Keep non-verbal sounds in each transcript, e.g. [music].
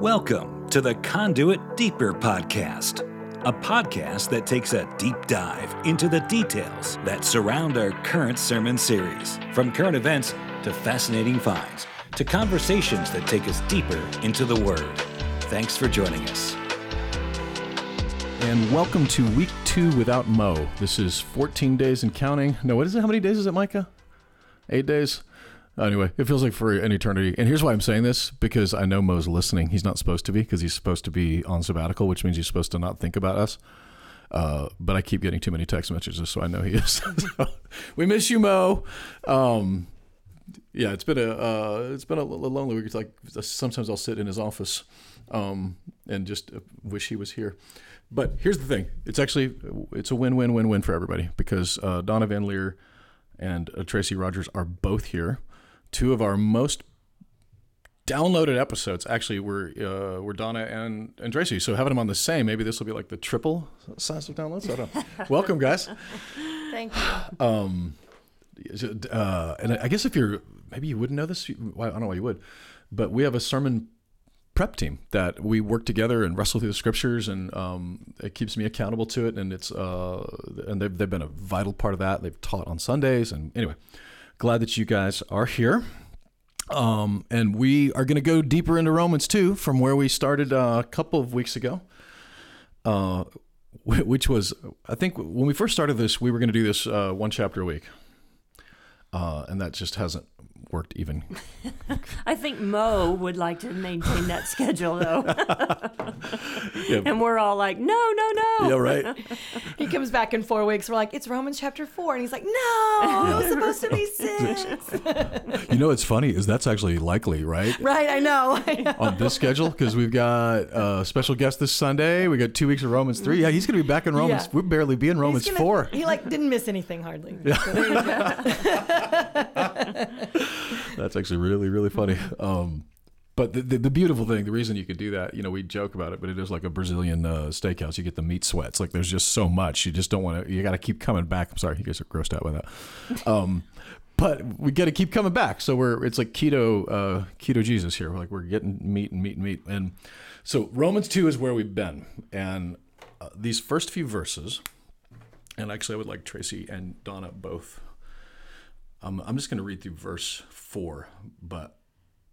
Welcome to the Conduit Deeper Podcast, a podcast that takes a deep dive into the details that surround our current sermon series, from current events to fascinating finds to conversations that take us deeper into the Word. Thanks for joining us. And welcome to week two without Mo. This is 14 days and counting. No, what is it? How many days is it, Micah? Eight days? Anyway, it feels like for an eternity. And here's why I'm saying this because I know Mo's listening. He's not supposed to be because he's supposed to be on sabbatical, which means he's supposed to not think about us. Uh, but I keep getting too many text messages, so I know he is. [laughs] so, we miss you, Mo. Um, yeah, it's been a uh, it's been a lonely week. It's like sometimes I'll sit in his office um, and just wish he was here. But here's the thing: it's actually it's a win win win win for everybody because uh, Donna Van Leer and uh, Tracey Rogers are both here two of our most downloaded episodes actually were uh, were Donna and and Tracey. So having them on the same, maybe this will be like the triple size of downloads. I don't know. [laughs] Welcome, guys. Thank you. Um, uh, and I guess if you're maybe you wouldn't know this. I don't know why you would, but we have a sermon prep team that we work together and wrestle through the scriptures, and um, it keeps me accountable to it. And it's uh, and they've they've been a vital part of that. They've taught on Sundays, and anyway glad that you guys are here. Um, and we are going to go deeper into Romans 2 from where we started uh, a couple of weeks ago, uh, which was, I think, when we first started this, we were going to do this uh, one chapter a week. Uh, and that just hasn't worked even. [laughs] I think Mo would like to maintain that schedule though. yeah. [laughs] [laughs] And we're all like, no, no, no. Yeah, right. he comes back in four weeks. We're like, it's Romans chapter four. And he's like, no, it was supposed to be six. you know, what's funny is that's actually likely, right? Right, I know. I know. On this schedule, because we've got a special guest this Sunday. We got two weeks of Romans three. Yeah, he's going to be back in Romans. Yeah. We'll barely be in Romans gonna, four. He like didn't miss anything hardly. Yeah. [laughs] That's actually really, really funny. Um, but the, the, the, beautiful thing, the reason you could do that, you know, we joke about it, but it is like a Brazilian uh, steakhouse. You get the meat sweats. Like there's just so much. You just don't want to, you got to keep coming back. I'm sorry, you guys are grossed out by that. Um, but we got to keep coming back. So we're, it's like keto, uh, keto Jesus here. Like we're getting meat and meat and meat. And so Romans 2 is where we've been. And uh, these first few verses, and actually I would like Tracey and Donna both um, I'm just going to read through verse four, but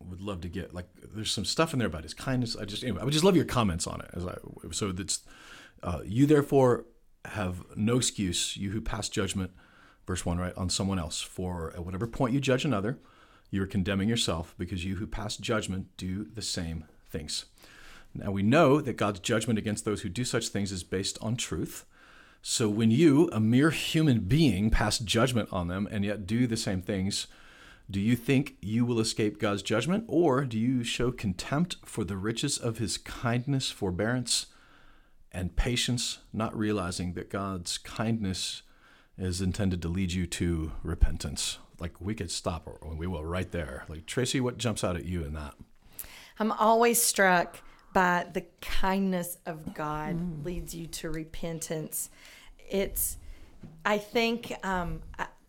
would love to get like there's some stuff in there about his kindness. I just anyway, I would just love your comments on it. As I so that's uh, you therefore have no excuse, you who pass judgment, verse one, right, on someone else. For at whatever point you judge another, you are condemning yourself because you who pass judgment do the same things. Now we know that God's judgment against those who do such things is based on truth. So when you, a mere human being, pass judgment on them and yet do the same things, do you think you will escape God's judgment, or do you show contempt for the riches of his kindness, forbearance, and patience, not realizing that God's kindness is intended to lead you to repentance? Like we could stop, or we will right there. Like Tracey, what jumps out at you in that? I'm always struck by the kindness of God mm. leads you to repentance. It's, I think, um,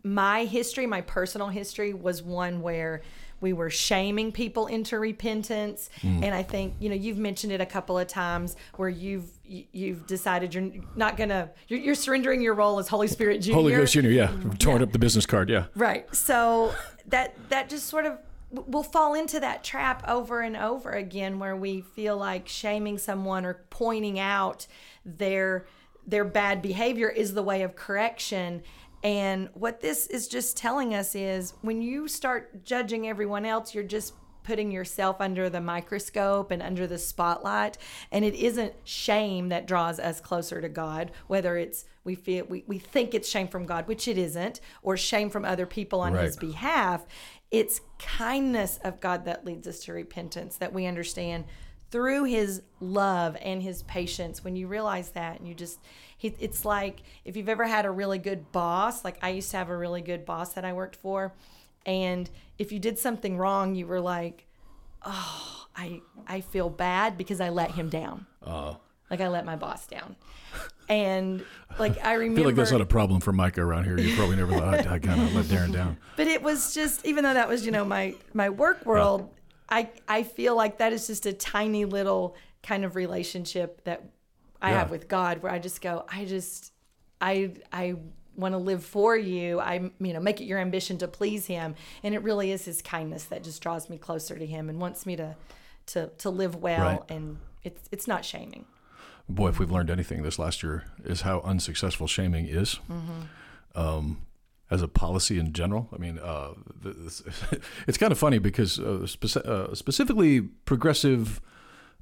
my history, my personal history, was one where we were shaming people into repentance mm. and i think you know you've mentioned it a couple of times where you've you've decided you're not gonna you're, you're surrendering your role as holy spirit junior holy ghost junior yeah torn yeah. up the business card yeah right so that that just sort of we'll fall into that trap over and over again where we feel like shaming someone or pointing out their their bad behavior is the way of correction. And what this is just telling us is when you start judging everyone else you're just putting yourself under the microscope and under the spotlight. And it isn't shame that draws us closer to god whether it's we feel we, we think it's shame from god which it isn't or shame from other people on right. his behalf it's kindness of God that leads us to repentance that we understand through his love and his patience. When you realize that and you just it's like if you've ever had a really good boss like i used to have a really good boss that i worked for and if you did something wrong you were like oh i i feel bad because i let him down. Uh, like i let my boss down and like I remember, [laughs] I feel like that's not a problem for Micah around here. You probably never thought I kind of let Darren down. [laughs] But it was just, even though that was, you know, my my work world, I I feel like that is just a tiny little kind of relationship that I Yeah. have with God where I just go, I just I I want to live for you. I you know, make it your ambition to please him. And it really is his kindness that just draws me closer to him and wants me to to to live well Right. and it's it's not shaming. Boy, if we've learned anything this last year, is how unsuccessful shaming is. Um, as a policy in general, I mean, uh, this, [laughs] it's kind of funny because uh, speci- uh, specifically progressive,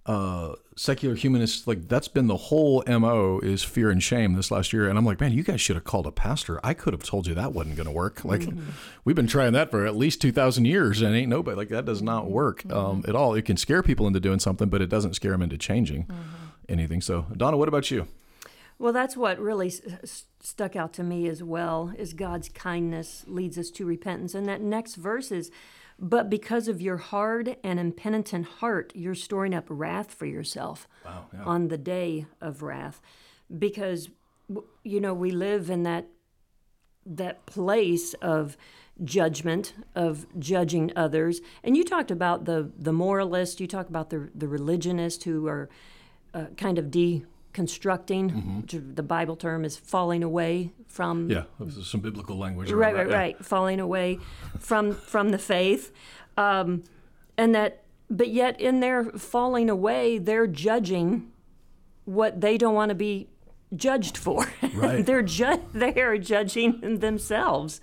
uh, secular humanists, like that's been the whole mo is fear and shame this last year. And I'm like, man, you guys should have called a pastor. I could have told you that wasn't going to work. Like, we've been trying that for at least two thousand years, and ain't nobody like that does not work um, at all. It can scare people into doing something, but it doesn't scare them into changing anything. So, Donna, what about you? Well, that's what really s- stuck out to me as well is God's kindness leads us to repentance. And that next verse is, but because of your hard and impenitent heart, you're storing up wrath for yourself on the day of wrath. Because, you know, we live in that that place of judgment of judging others and you talked about the the moralist you talk about the the religionist who are uh, kind of deconstructing which the bible term is falling away from Yeah, some biblical language. right right that, yeah. right falling away from from the faith um, and that but yet in their falling away they're judging what they don't want to be judged for Right. [laughs] they're ju- they are judging themselves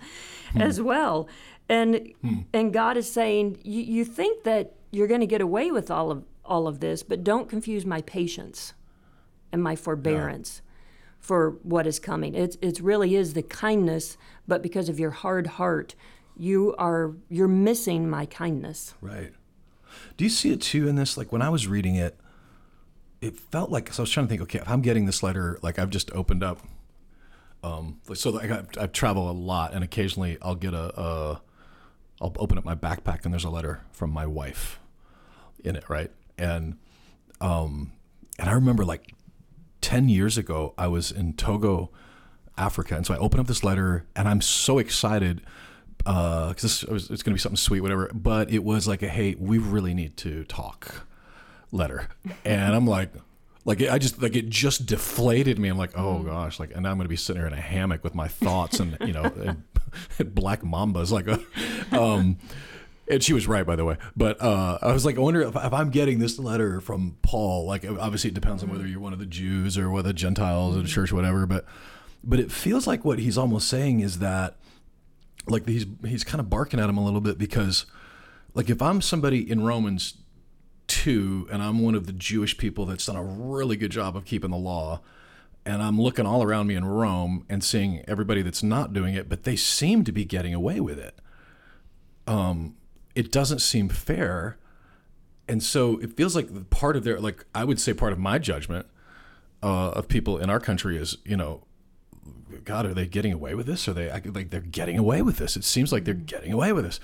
Hmm. as well and and god is saying you, you think that you're going to get away with all of all of this but don't confuse my patience and my forbearance for what is coming. It it really is the kindness, but because of your hard heart, you are you're missing my kindness. Right. Do you see it too in this? Like when I was reading it, it felt like so I was trying to think. Okay, if I'm getting this letter, like I've just opened up. Um, so like I, I travel a lot, and occasionally I'll get a, a, I'll open up my backpack, and there's a letter from my wife in it, right? And, um, and I remember like ten years ago, I was in Togo, Africa, and so I open up this letter, and I'm so excited because was, it's going to be something sweet, whatever. But it was like a hey, we really need to talk letter, and I'm like, like I just like it just deflated me. I'm like, oh gosh, like, and now I'm going to be sitting here in a hammock with my thoughts, and you know, [laughs] and, black mambas, like a, [laughs] um. And she was right, by the way. But uh, I was like, I wonder if, if I'm getting this letter from Paul. Like, obviously, it depends on whether you're one of the Jews or whether Gentiles or the church, or whatever. But, but it feels like what he's almost saying is that like he's he's kind of barking at him a little bit because like if I'm somebody in Romans 2 and I'm one of the Jewish people that's done a really good job of keeping the law and I'm looking all around me in Rome and seeing everybody that's not doing it but they seem to be getting away with it um it doesn't seem fair and so it feels like part of their like I would say part of my judgment uh, of people in our country is you know God, are they getting away with this? Are they like they're getting away with this? It seems like they're getting away with this.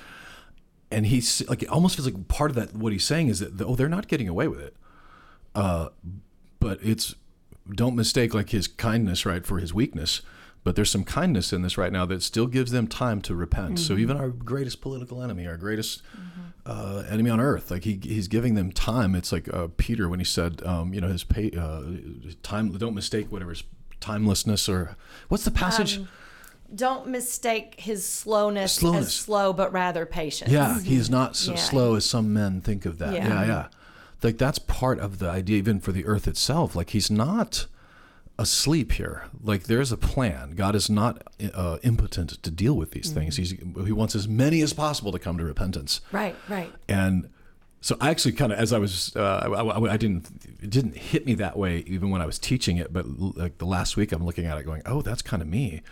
And he's like, it almost feels like part of that. What he's saying is that oh, they're not getting away with it. Uh, but it's don't mistake like his kindness right for his weakness. But there's some kindness in this right now that still gives them time to repent. So even our greatest political enemy, our greatest uh, enemy on earth, like he he's giving them time. It's like uh, Peter when he said, um, you know, his pay, uh, time. Don't mistake whatever's timelessness or what's the passage? Don't mistake his slowness, Slowness. as slow, but rather patient. Yeah, he is not so Yeah. slow as some men think of that. Yeah. Yeah. yeah, Like that's part of the idea, even for the earth itself. Like he's not asleep here. Like there's a plan. God is not uh, impotent to deal with these things. He's he wants as many as possible to come to repentance. Right, right. And so I actually kind of, as I was, uh, I, I- I didn't, it didn't hit me that way even when I was teaching it. But l- like the last week, I'm looking at it going, oh, that's kind of me.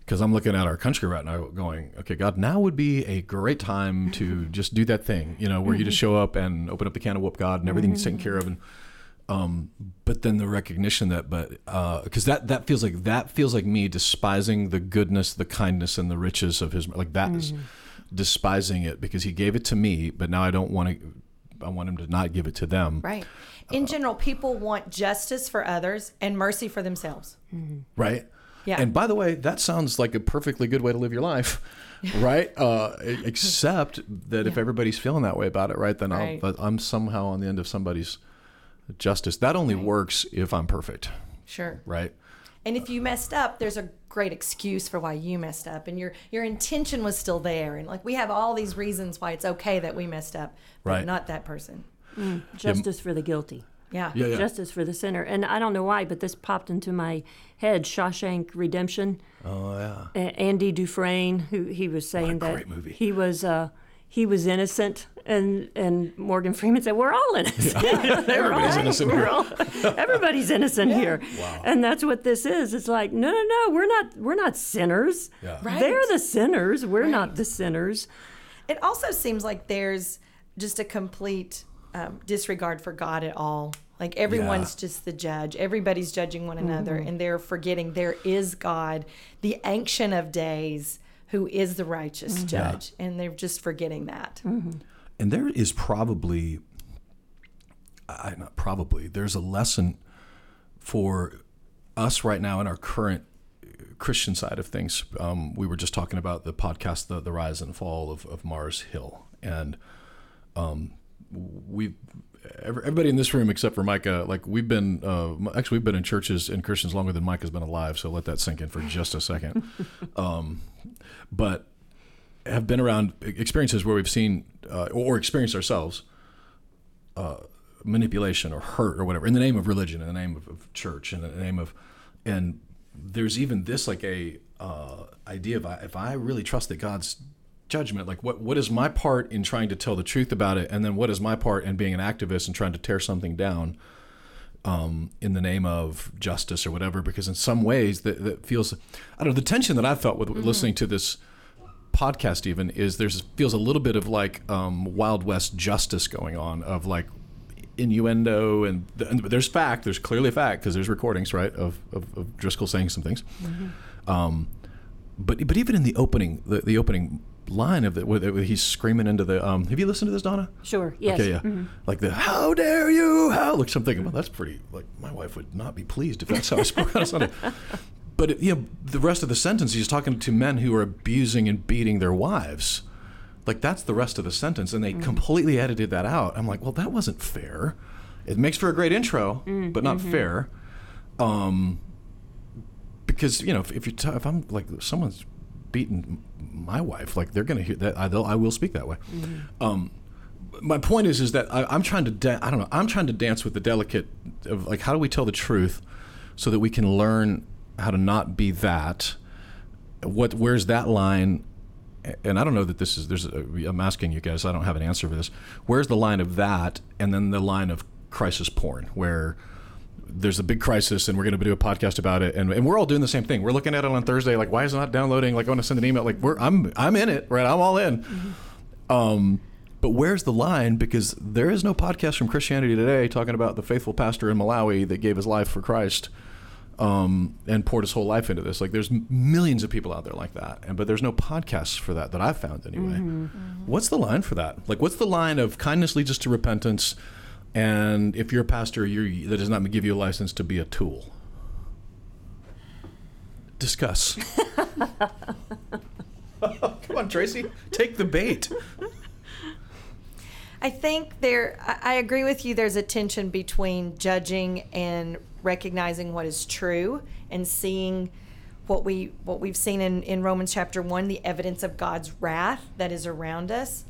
Because I'm looking at our country right now going, okay, God, now would be a great time to [laughs] just do that thing, you know, where you just show up and open up the can of whoop God and everything's taken care of. And, um, but then the recognition that, but, uh, cause that, that feels like, that feels like me despising the goodness, the kindness and the riches of his, like that is despising it because he gave it to me, but now I don't want to, I want him to not give it to them. Right. In general, people want justice for others and mercy for themselves. Right. Yeah. And by the way, that sounds like a perfectly good way to live your life, [laughs] right? Uh, except that if everybody's feeling that way about it, right, then Right. I'm somehow on the end of somebody's justice. That only works if I'm perfect, Sure. right? And if you messed up, there's a great excuse for why you messed up, and your your intention was still there. And like we have all these reasons why it's okay that we messed up, but Right. not that person. Justice for the guilty. Yeah. Yeah, yeah. Justice for the sinner. And I don't know why, but this popped into my head Shawshank Redemption. Oh yeah. A- Andy Dufresne, who he was saying that great movie. he was uh, he was innocent, and and Morgan Freeman said we're all innocent. They're [laughs] [laughs] Everybody's all- innocent [laughs] we're here. all- everybody's innocent here, and that's what this is. It's like no, no, no, we're not we're not sinners. Yeah. Right. They're the sinners. We're not the sinners. It also seems like there's just a complete um, disregard for God at all. Like everyone's just the judge. Everybody's judging one another, and they're forgetting there is God, the Ancient of Days, who is the righteous judge, and they're just forgetting that. And there is probably, I not probably, there's a lesson for us right now in our current Christian side of things. Um, we were just talking about the podcast, the, the rise and fall of, of Mars Hill, and um, we, everybody in this room except for Micah, like we've been, uh, actually we've been in churches and Christians longer than Micah's been alive. So let that sink in for just a second. [laughs] um, but have been around experiences where we've seen uh, or experienced ourselves uh, manipulation or hurt or whatever in the name of religion, in the name of, of church, in the name of, and there's even this like a uh, idea of if I really trust that God's judgment, like what what is my part in trying to tell the truth about it, and then what is my part in being an activist and trying to tear something down. Um, in the name of justice or whatever, because in some ways that, that feels, I don't know, the tension that I felt with listening to this podcast even is there's feels a little bit of like um, Wild West justice going on of like innuendo and, and there's fact there's clearly fact because there's recordings right of, of, of Driscoll saying some things. Um, but but even in the opening the, the opening line of it where he's screaming into the um, have you listened to this Donna Sure. Yes. Okay, yeah. Like the "How dare you!" How like so I'm thinking, well, that's pretty. Like my wife would not be pleased if that's how I spoke on Sunday. [laughs] But it, you know, the rest of the sentence, he's talking to men who are abusing and beating their wives. Like that's the rest of the sentence, and they completely edited that out. I'm like, well, that wasn't fair. It makes for a great intro, but not fair. Um, because you know, if, if you t- if I'm like someone's beating my wife, like they're gonna hear that. I, I will speak that way. Um, my point is, is that I, I'm trying to, da- I don't know, I'm trying to dance with the delicate of like, how do we tell the truth so that we can learn how to not be that? What, where's that line? And I don't know that this is. There's. A, I'm asking you guys. I don't have an answer for this. Where's the line of that, and then the line of crisis porn, where there's a big crisis and we're going to do a podcast about it and, and we're all doing the same thing. We're looking at it on thursday like why is it not downloading? Like i want to send an email like we're i'm i'm in it right? I'm all in. Um but where's the line? Because there is no podcast from christianity today talking about the faithful pastor in malawi that gave his life for christ um, and poured his whole life into this. Like there's millions of people out there like that and but there's no podcasts for that that i've found anyway. What's the line for that? Like what's the line of kindness leads us to repentance and if you're a pastor, you're, that does not give you a license to be a tool. Discuss. [laughs] [laughs] Come on, Tracey, take the bait. I think there, I I agree with you. There's a tension between judging and recognizing what is true and seeing what we what we've seen in, in Romans chapter one, the evidence of God's wrath that is around us.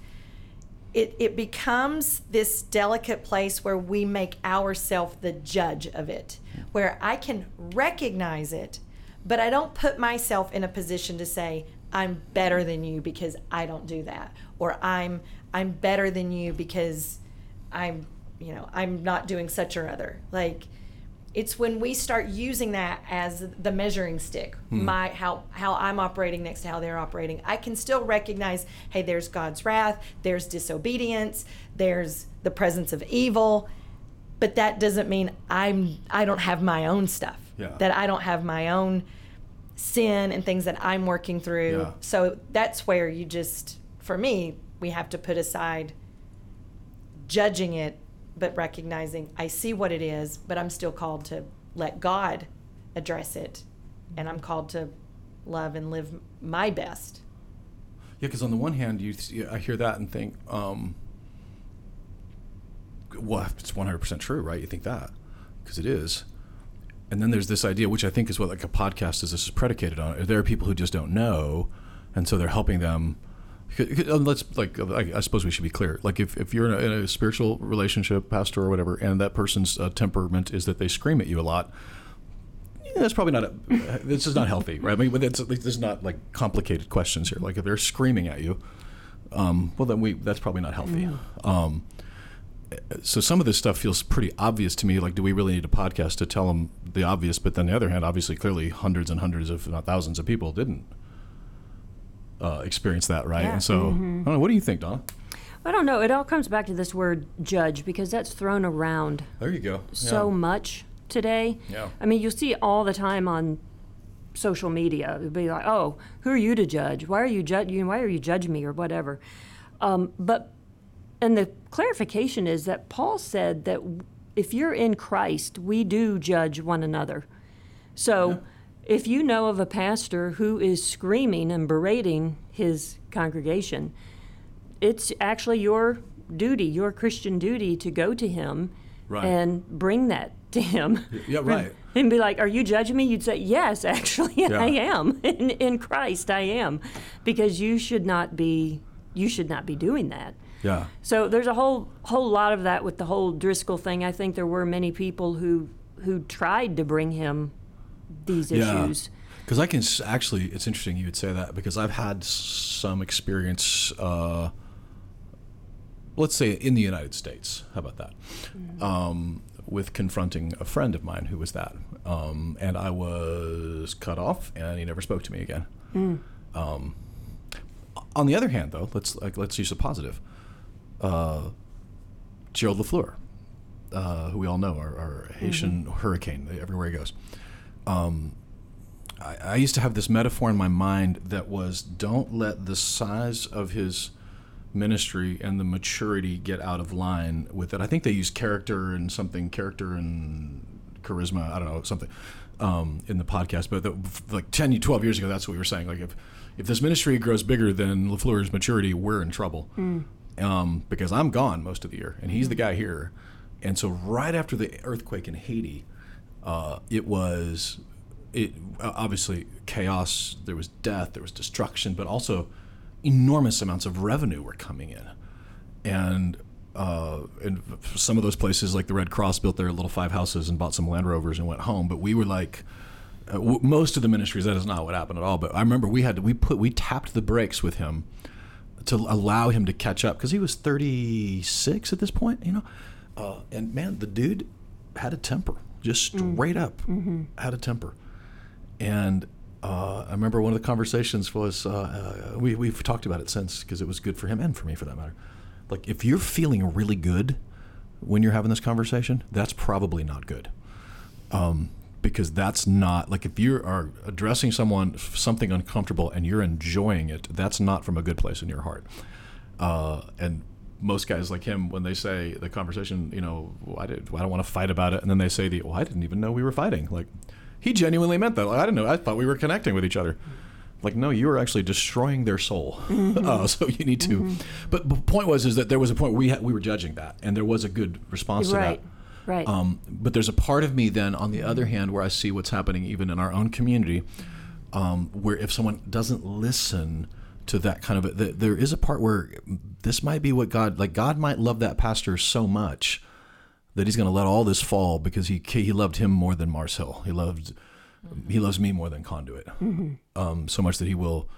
It it becomes this delicate place where we make ourselves the judge of it, where I can recognize it, but I don't put myself in a position to say I'm better than you because I don't do that, or I'm I'm better than you because I'm you know I'm not doing such or other. Like it's when we start using that as the measuring stick. Hmm. My how how i'm operating next to how they're operating. I can still recognize hey there's god's wrath there's disobedience there's the presence of evil but that doesn't mean i'm i don't have my own stuff. Yeah. that i don't have my own sin and things that i'm working through. Yeah. so that's where you just for me we have to put aside judging it, but recognizing I see what it is, but I'm still called to let God address it and I'm called to love and live my best. Yeah, because on the one hand, you I hear that and think, um, well, it's one hundred percent true, right? You think that because it is, and then there's this idea, which I think is what like a podcast is. This is predicated on. There are people who just don't know, and so they're helping them. Let's like I suppose we should be clear. Like if, if you're in a, in a spiritual relationship, pastor or whatever, and that person's uh, temperament is that they scream at you a lot yeah, that's probably not. A, [laughs] this is not healthy, right? I mean, it's, this is not like complicated questions here. Like if they're screaming at you, um, well, then we that's probably not healthy. Mm. Um, so some of this stuff feels pretty obvious to me. Like, do we really need a podcast to tell them the obvious? But then the other hand, obviously, clearly, hundreds and hundreds, if not thousands, of people didn't uh, experience that, right? Yeah. And so, mm-hmm. I don't know. What do you think, Don? I don't know. It all comes back to this word judge because that's thrown around. There you go. So yeah. much today. Yeah. I mean, you'll see all the time on social media. It'll be like, "Oh, who are you to judge? Why are you judging? Why are you judging me or whatever?" Um, but and the clarification is that Paul said that if you're in Christ, we do judge one another. So. Yeah. If you know of a pastor who is screaming and berating his congregation, it's actually your duty, your Christian duty, to go to him right. and bring that to him. Yeah, [laughs] right. And be like, "Are you judging me?" You'd say, "Yes, [laughs] actually, yeah. I am. In, in Christ, I am," because you should not be you should not be doing that. Yeah. So there's a whole whole lot of that with the whole Driscoll thing. I think there were many people who who tried to bring him these yeah. issues. Because I can actually, it's interesting you would say that because I've had some experience. Uh, let's say in the United States. How about that? Mm-hmm. Um, with confronting a friend of mine who was that. Um, and I was cut off, and he never spoke to me again. Mm. Um, on the other hand, though, let's like, let's use a positive. Uh, Gerald Lafleur, uh, who we all know, our, our Haitian mm-hmm. hurricane everywhere he goes. Um, I, I used to have this metaphor in my mind that was, don't let the size of his ministry and the maturity get out of line with it. I think they use character and something, character and charisma, I don't know, something um, in the podcast. But the, like 10, 12 years ago, that's what we were saying. Like if, if this ministry grows bigger than LaFleur's maturity, we're in trouble. Mm. Um, because I'm gone most of the year and he's the guy here. And so right after the earthquake in Haiti, uh, it was it obviously chaos. There was death. There was destruction, but also enormous amounts of revenue were coming in, and uh, and some of those places, like the Red Cross, built their little five houses and bought some Land Rovers and went home. But we were like, uh, w- most of the ministries, that is not what happened at all. But I remember we had to, we put we tapped the brakes with him to allow him to catch up because he was 36 at this point, you know. Uh, and man, the dude had a temper, just mm. straight mm. up mm-hmm. had a temper, and uh, I remember one of the conversations was uh, uh, we we've talked about it since because it was good for him and for me for that matter. Like if you're feeling really good when you're having this conversation, that's probably not good. Um, because that's not like if you are addressing someone something uncomfortable and you're enjoying it, that's not from a good place in your heart. Uh, and most guys like him, when they say the conversation, you know, well, I, did, I don't want to fight about it, and then they say the, well, I didn't even know we were fighting. Like, he genuinely meant that. Like, I didn't know. I thought we were connecting with each other. Like, no, you were actually destroying their soul. [laughs] Mm-hmm. Uh, so you need to. Mm-hmm. But the point was is that there was a point we we were judging that, and there was a good response right. to that. Right. Um, but there's a part of me then, on the other hand, where I see what's happening even in our own community, um, where if someone doesn't listen to that kind of, a, there is a part where this might be what God, like God might love that pastor so much that he's going to let all this fall because he he loved him more than Mars Hill. He loved he loves me more than Conduit. Mm-hmm. Um, so much that he will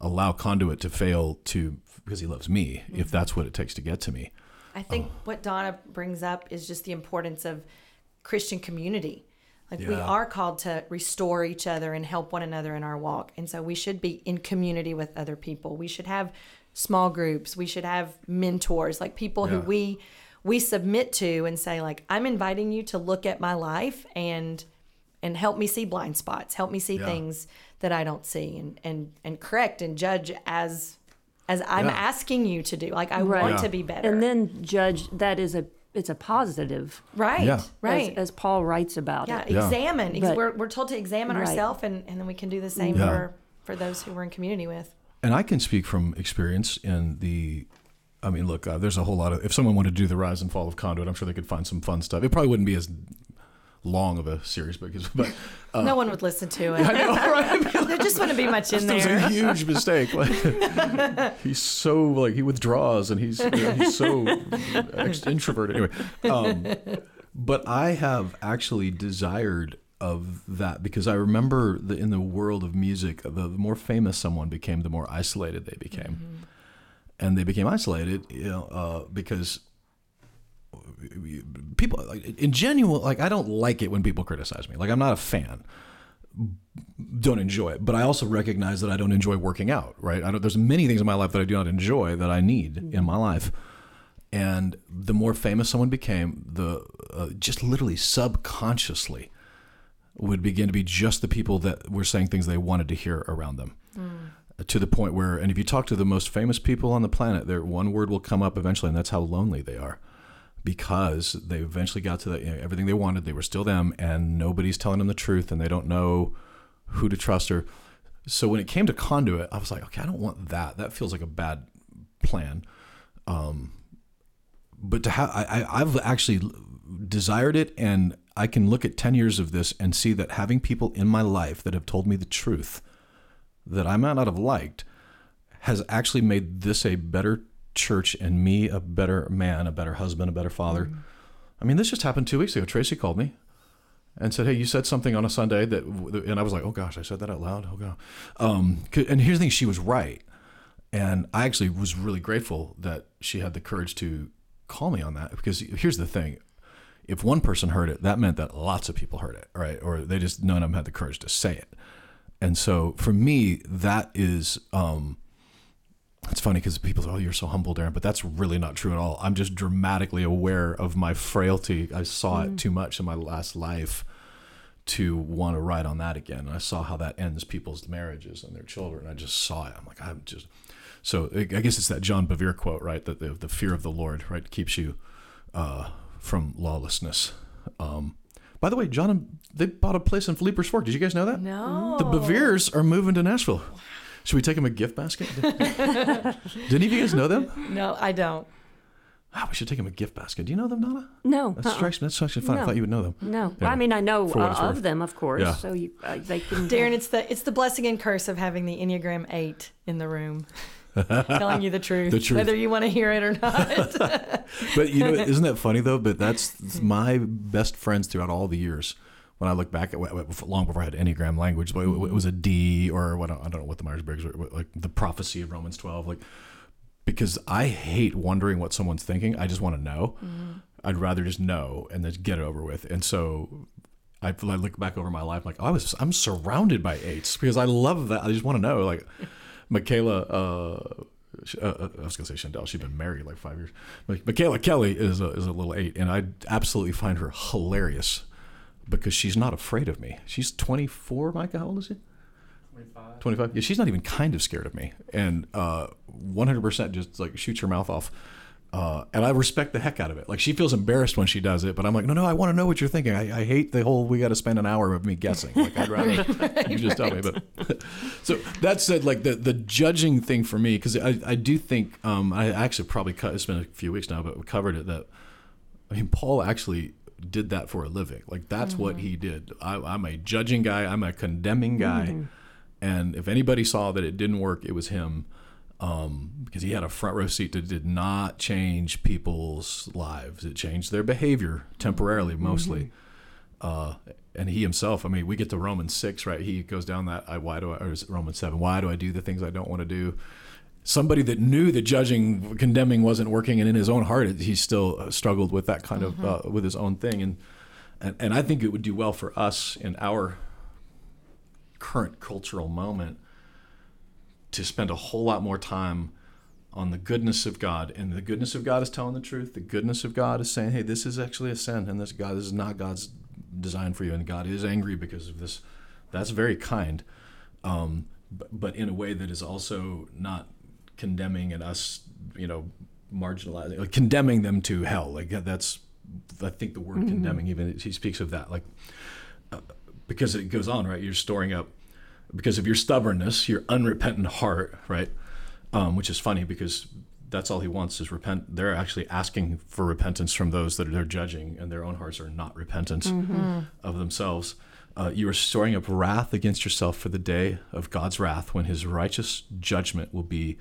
allow Conduit to fail to because he loves me mm-hmm. if that's what it takes to get to me. I think oh. what Donna brings up is just the importance of Christian community. Like yeah. we are called to restore each other and help one another in our walk. And so we should be in community with other people. We should have small groups. We should have mentors, like people yeah. who we we submit to and say like i'm inviting you to look at my life and and help me see blind spots help me see yeah. things that i don't see and and and correct and judge as as i'm yeah. asking you to do like i right. want to be better and then judge that is a it's a positive, Right. Yeah. Right. as Paul writes about yeah. it. Yeah. Examine. But- we're, we're told to examine Right. ourselves, and, and then we can do the same Yeah. for for those who we're in community with. And I can speak from experience in the. I mean, look, uh, there's a whole lot of. If someone wanted to do the rise and fall of Conduit, I'm sure they could find some fun stuff. It probably wouldn't be as long of a series, because but no one would listen to it. [laughs] I know, right? [laughs] there just wouldn't be much in That was a there. huge mistake. [laughs] Like, he's so like he withdraws and he's you know, he's so introverted. Anyway, um, but I have actually desired of that because I remember the, in the world of music, the more famous someone became, the more isolated they became, and they became isolated, you know, uh, because people like in genuine like I don't like it when people criticize me. Like I'm not a fan don't enjoy it. But I also recognize that I don't enjoy working out, right? I don't, there's many things in my life that I do not enjoy that I need in my life. And the more famous someone became, the uh, just literally subconsciously would begin to be just the people that were saying things they wanted to hear around them. To the point where, and if you talk to the most famous people on the planet, their one word will come up eventually, and that's how lonely they are because they eventually got to the, you know, everything they wanted. They were still them, and nobody's telling them the truth, and they don't know who to trust or. So when it came to conduit, I was like, okay, I don't want that. That feels like a bad plan. Um, but to have, I, I, I've actually desired it, and I can look at ten years of this and see that having people in my life that have told me the truth that I might not have liked has actually made this a better church and me a better man, a better husband, a better father. I mean, this just happened two weeks ago. Tracey called me and said, "Hey, you said something on a Sunday that," and I was like, "Oh gosh, I said that out loud." Oh god. Um, and here's the thing: she was right, and I actually was really grateful that she had the courage to call me on that because here's the thing: if one person heard it, that meant that lots of people heard it, right? Or they just none of them had the courage to say it. And so for me, that is. Um, it's funny because people say, "Oh, you're so humble, Darren," but that's really not true at all. I'm just dramatically aware of my frailty. I saw it too much in my last life to want to ride on that again. And I saw how that ends people's marriages and their children. I just saw it. I'm like, I'm just. So I I guess it's that John Bevere quote, right? That the, the fear of the Lord, right, keeps you uh, from lawlessness. Um, by the way, John, and- they bought a place in Leiper's Fork. Did you guys know that? No. The Beveres are moving to Nashville. Should we take them a gift basket? [laughs] [laughs] Did any of you guys know them? No, I don't. Ah, we should take them a gift basket. Do you know them, Donna? No, That uh-uh. strikes me. That's actually fun. I thought you would know them. no. Yeah. I mean, I know uh, of them, of course. Yeah. So you, uh, they can. Darren, it's the it's the blessing and curse of having the Enneagram Eight in the room, [laughs] telling you the truth, The truth. whether you want to hear it or not. [laughs] But you know, isn't that funny though? But that's my best friends throughout all the years. When I look back at long before I had Enneagram language, but it was a D or what I don't know what the Myers Briggs were like the prophecy of Romans twelve, like because I hate wondering what someone's thinking. I just want to know. Mm-hmm. I'd rather just know and then get it over with. And so I, I look back over my life like oh, I was I'm surrounded by eights because I love that. I just want to know like Michaela. Uh, uh, I was gonna say Chandel. She's been married like five years. Mi- Michaela Kelly is a, is a little eight, and I absolutely find her hilarious because she's not afraid of me. She's 24. Micah, how old is she? 25. 25. Yeah, she's not even kind of scared of me, and uh, 100% just like shoots her mouth off. Uh, and I respect the heck out of it. Like she feels embarrassed when she does it, but I'm like, no, no, I want to know what you're thinking. I, I hate the whole we got to spend an hour of me guessing. Like I'd rather [laughs] you just tell me. But [laughs] so that said, like the the judging thing for me, because I, I do think um, I actually probably cut. It's been a few weeks now, but we covered it. That I mean, Paul actually did that for a living. Like that's what he did. I, I'm a judging guy. I'm a condemning guy. And if anybody saw that it didn't work, it was him, um, because he had a front row seat that did not change people's lives. It changed their behavior temporarily, mostly. Uh, and he himself, I mean, we get to Romans six, right? He goes down that. I, why do I? Or is it Romans seven? Why do I do the things I don't want to do? somebody that knew that judging condemning wasn't working and in his own heart he still uh, struggled with that kind of uh, with his own thing and, and and i think it would do well for us in our current cultural moment to spend a whole lot more time on the goodness of god. And the goodness of god is telling the truth. The goodness of god is saying hey this is actually a sin and this god this is not god's design for you and god is angry because of this. That's very kind. Um, but, but in a way that is also not condemning and us, you know, marginalizing, like condemning them to hell. Like that's I think the word condemning even he speaks of that like uh, because it goes on right. You're storing up because of your stubbornness, your unrepentant heart, right? Um, which is funny because that's all he wants is repent. They're actually asking for repentance from those that they're judging, and their own hearts are not repentant of themselves. Uh, you are storing up wrath against yourself for the day of God's wrath when his righteous judgment will be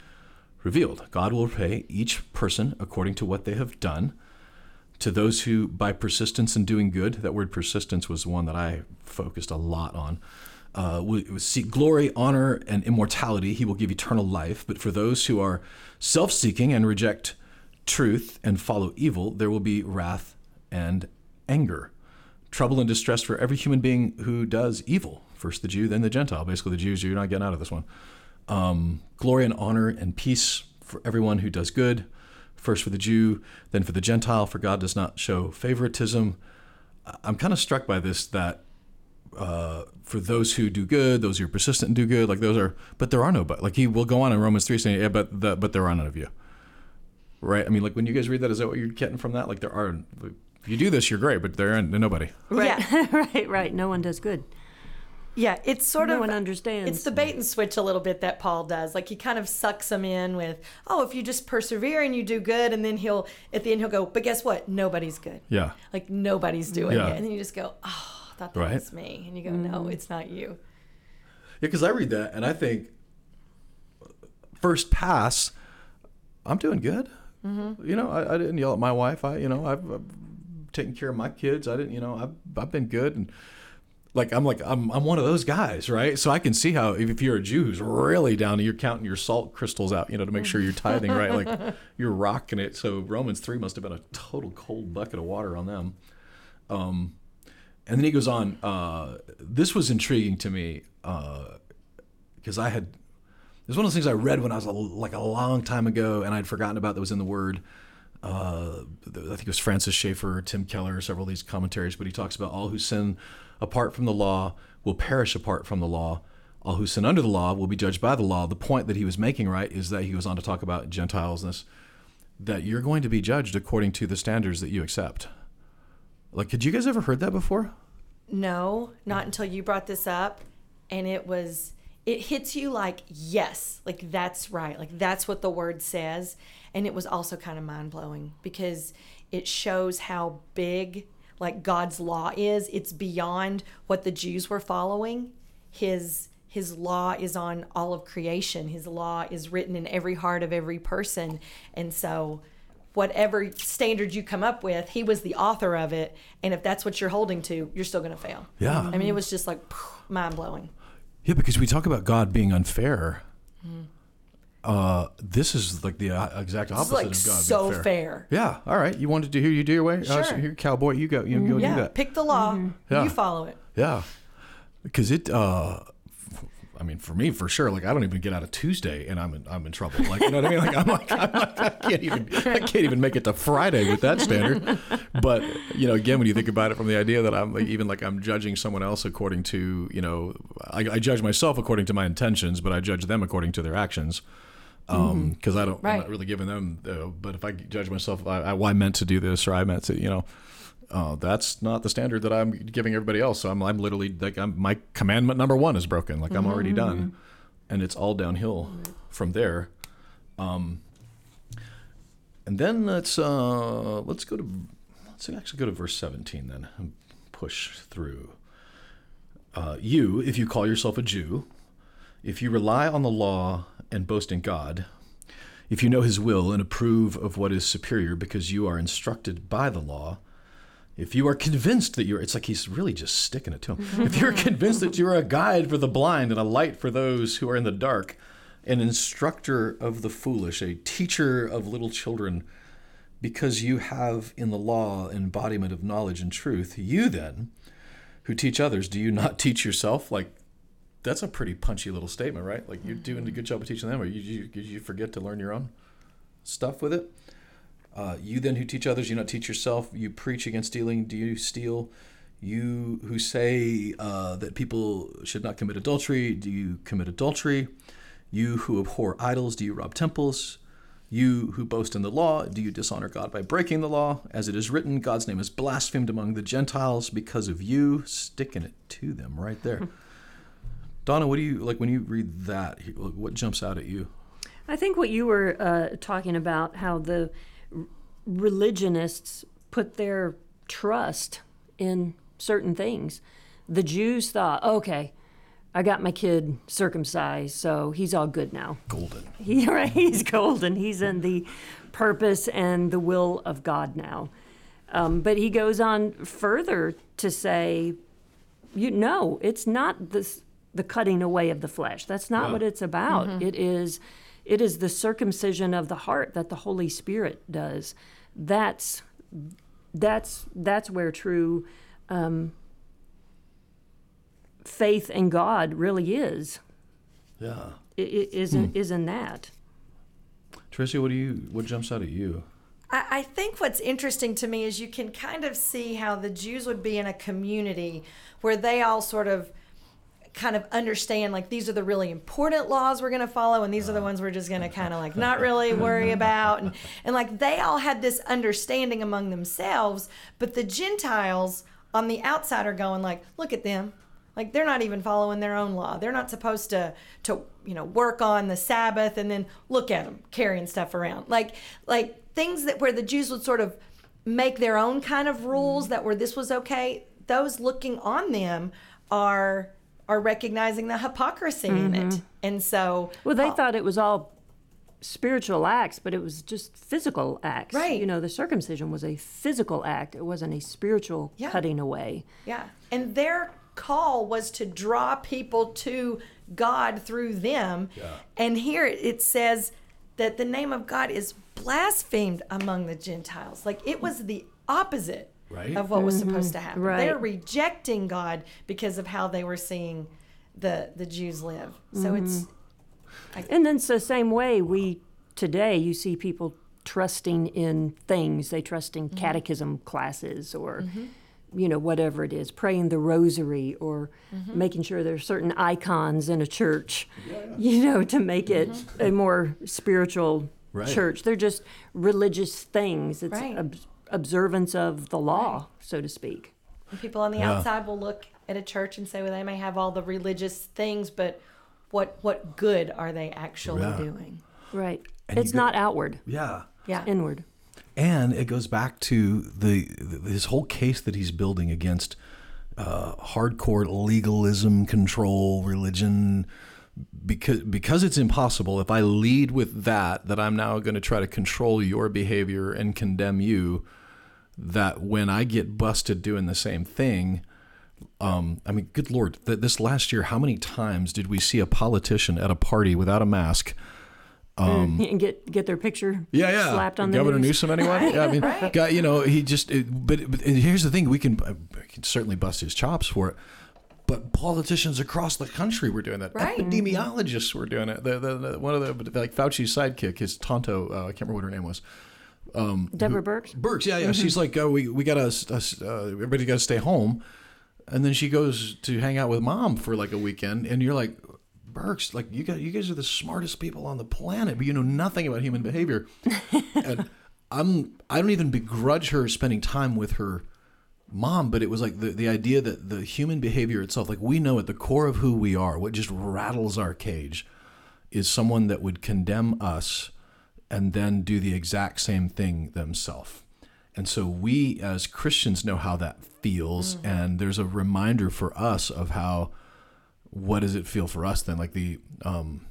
revealed. God will repay each person according to what they have done. To those who, by persistence in doing good, that word persistence was one that I focused a lot on, uh, will seek glory, honor, and immortality, he will give eternal life. But for those who are self seeking and reject truth and follow evil, there will be wrath and anger trouble and distress for every human being who does evil. First the Jew, then the Gentile. Basically, the Jews, you're not getting out of this one. Um, glory and honor and peace for everyone who does good. First for the Jew, then for the Gentile, for God does not show favoritism. I'm kind of struck by this that uh, for those who do good, those who are persistent and do good, like those are, but there are no but. Like he will go on in Romans 3 saying, yeah, but, the, but there are none of you. Right? I mean, like when you guys read that, is that what you're getting from that? Like there are, if you do this, you're great, but there are nobody. Right, Yeah. [laughs] right, right. No one does good. Yeah, it's sort No of one understands. It's the bait and switch a little bit that Paul does. Like he kind of sucks them in with, "Oh, if you just persevere and you do good," and then he'll at the end he'll go, "But guess what? Nobody's good. Yeah. Like nobody's doing Yeah. it." And then you just go, "Oh, I thought that Right. was me," and you go, "No, it's not you." Yeah, because I read that and I think, first pass, I'm doing good. Mm-hmm. You know, I, I didn't yell at my wife. I, you know, I've, I've taken care of my kids. I didn't, you know, I've, I've been good. And like, I'm like, I'm, I'm one of those guys, right? So I can see how if, if you're a Jew who's really down, and you're counting your salt crystals out, you know, to make sure you're tithing right. Like [laughs] you're rocking it. So Romans 3 must have been a total cold bucket of water on them. Um, and then he goes on. Uh, this was intriguing to me because I had. It was one of those things I read when I was a, like a long time ago, and I'd forgotten about that was in the Word. Uh, I think it was Francis Schaeffer, Tim Keller, several of these commentaries, but he talks about all who sin apart from the law will perish apart from the law. All who sin under the law will be judged by the law. The point that he was making, right, is that he goes on to talk about Gentiles that you're going to be judged according to the standards that you accept. Like, had you guys ever heard that before? No, not until you brought this up, and it was it hits you like yes, like that's right, like that's what the word says, and it was also kind of mind blowing because it shows how big like God's law is. It's beyond what the Jews were following. His his law is on all of creation. His law is written in every heart of every person, and so whatever standard you come up with, he was the author of it. And if that's what you're holding to, you're still going to fail. Yeah. I mean, it was just like mind blowing. Yeah, because we talk about God being unfair. Uh, this is like the uh, exact Mm-hmm. Opposite like of God so being fair. fair. Yeah. All right. You wanted to hear you do your way. Uh, so Sure. here, cowboy, you go. You go Yeah. do that. Pick the law. Yeah. You follow it. Yeah. Because it. Uh, I mean, for me, for sure. Like, I don't even get out of Tuesday, and I'm in, I'm in trouble. Like, you know what I mean? Like, I'm like, I'm like, I can't even, I can't even make it to Friday with that standard. But you know, again, when you think about it from the idea that I'm like, even like I'm judging someone else according to, you know, I, I judge myself according to my intentions, but I judge them according to their actions. Um, because I don't, I'm not really giving them. Uh, but if I judge myself, I, I, well, I meant to do this, or I meant to, you know. Uh, that's not the standard that I'm giving everybody else. So I'm, I'm literally like, I'm, my commandment number one is broken. Like I'm already done, and it's all downhill from there. Um, and then let's uh, let's go to let's actually go to verse 17 then and push through. Uh, you, if you call yourself a Jew, if you rely on the law and boast in God, if you know His will and approve of what is superior because you are instructed by the law, if you are convinced that you're, it's like he's really just sticking it to him. if you're [laughs] convinced that you are a guide for the blind and a light for those who are in the dark, an instructor of the foolish, a teacher of little children, because you have in the law embodiment of knowledge and truth, you then, who teach others, do you not [laughs] teach yourself? Like, that's a pretty punchy little statement, right? Like, you're doing a good job of teaching them, or you, you, you forget to learn your own stuff with it? Uh, you then who teach others, you not teach yourself. You preach against stealing. Do you steal? You who say uh, that people should not commit adultery, do you commit adultery? You who abhor idols, do you rob temples? You who boast in the law, do you dishonor God by breaking the law? As it is written, God's name is blasphemed among the Gentiles because of you, sticking it to them right there. [laughs] Donna, what do you like when you read that? What jumps out at you? I think what you were uh, talking about, how the religionists put their trust in certain things. The Jews thought, okay, I got my kid circumcised, so he's all good now. Golden. [laughs] He, right, he's golden. He's in the purpose and the will of God now. Um, but he goes on further to say, you know, it's not this the cutting away of the flesh. That's not what it's about. It is it is the circumcision of the heart that the Holy Spirit does. That's that's that's where true um, faith in God really is. Yeah. I- i- Is in, is in that. Tracey, what do you what jumps out at you? I, I think what's interesting to me is you can kind of see how the Jews would be in a community where they all sort of kind of understand like these are the really important laws we're going to follow and these are the uh-huh. ones we're just going to kind of like not [laughs] really worry about and, and like they all had this understanding among themselves but the gentiles on the outside are going like look at them. Like they're not even following their own law. They're not supposed to to you know work on the sabbath and then look at them carrying stuff around. Like like things that where the jews would sort of make their own kind of rules mm. that were this was okay those looking on them are are recognizing the hypocrisy in it mm-hmm. and so Well, they uh, thought it was all spiritual acts, but it was just physical acts. Right. You know, the circumcision was a physical act. It wasn't a spiritual Yeah. cutting away. Yeah. And their call was to draw people to God through them. Yeah. And here it says that the name of God is blasphemed among the Gentiles. Like it was the opposite Right. of what was mm-hmm. supposed to happen. Right. They're rejecting God because of how they were seeing the the Jews live. So it's mm-hmm. And then it's the same way we today you see people trusting in things. They trust in mm-hmm. catechism classes or you know whatever it is, praying the rosary or making sure there's certain icons in a church, you know, to make it a more spiritual Right. church. They're just religious things. It's Right. ob- observance of the law, so to speak. And people on the outside will look at a church and say, well, they may have all the religious things, but what what good are they actually Yeah. doing? Right. And it's go- not outward, Yeah. Yeah. inward. And it goes back to the his whole case that he's building against uh, hardcore legalism, control, religion, because because it's impossible. If I lead with that, that I'm now going to try to control your behavior and condemn you. That when I get busted doing the same thing, um, I mean, good lord, th- this last year, how many times did we see a politician at a party without a mask? Um, [laughs] and get get their picture Yeah, yeah. slapped on the Governor news. Newsom, anyone? [laughs] yeah, I mean, guy, you know, he just. It, but, but here's the thing: we can, we can certainly bust his chops for it. But politicians across the country were doing that. Right. Epidemiologists were doing it. The, the, the, one of the like Fauci's sidekick, his Tonto, uh, I can't remember what her name was. Um, Deborah Birx. Birx, yeah, yeah. Mm-hmm. She's like, oh, we we gotta, uh, uh, everybody gotta stay home, and then she goes to hang out with mom for like a weekend, and you're like, Birx, like you got, you guys are the smartest people on the planet, but you know nothing about human behavior, [laughs] and I'm, I don't even begrudge her spending time with her mom, but it was like the the idea that the human behavior itself, like we know at the core of who we are, what just rattles our cage, is someone that would condemn us and then do the exact same thing themselves. And so we as Christians know how that feels, and there's a reminder for us of how what does it feel for us then? Like the um,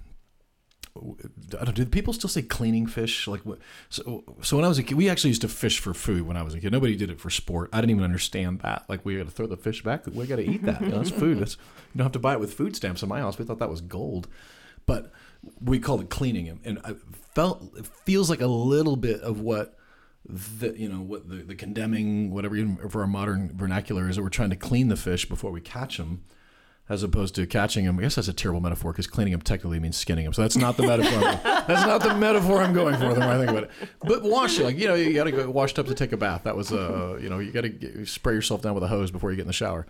I don't, do people still say cleaning fish? Like what? So, so when I was a kid, we actually used to fish for food. When I was a kid, nobody did it for sport. I didn't even understand that. Like we got to throw the fish back. We got to eat that. You know, it's food. It's, you don't have to buy it with food stamps in my house. We thought that was gold, but we called it cleaning him. And I felt it feels like a little bit of what the you know what the, the condemning whatever for our modern vernacular is that we're trying to clean the fish before we catch them as opposed to catching them. I guess that's a terrible metaphor because cleaning them technically means skinning them. So that's not the metaphor. [laughs] That's not the metaphor I'm going for. The more I think about it, but wash it like you know you got to go washed up to take a bath. That was uh you know you got to spray yourself down with a hose before you get in the shower.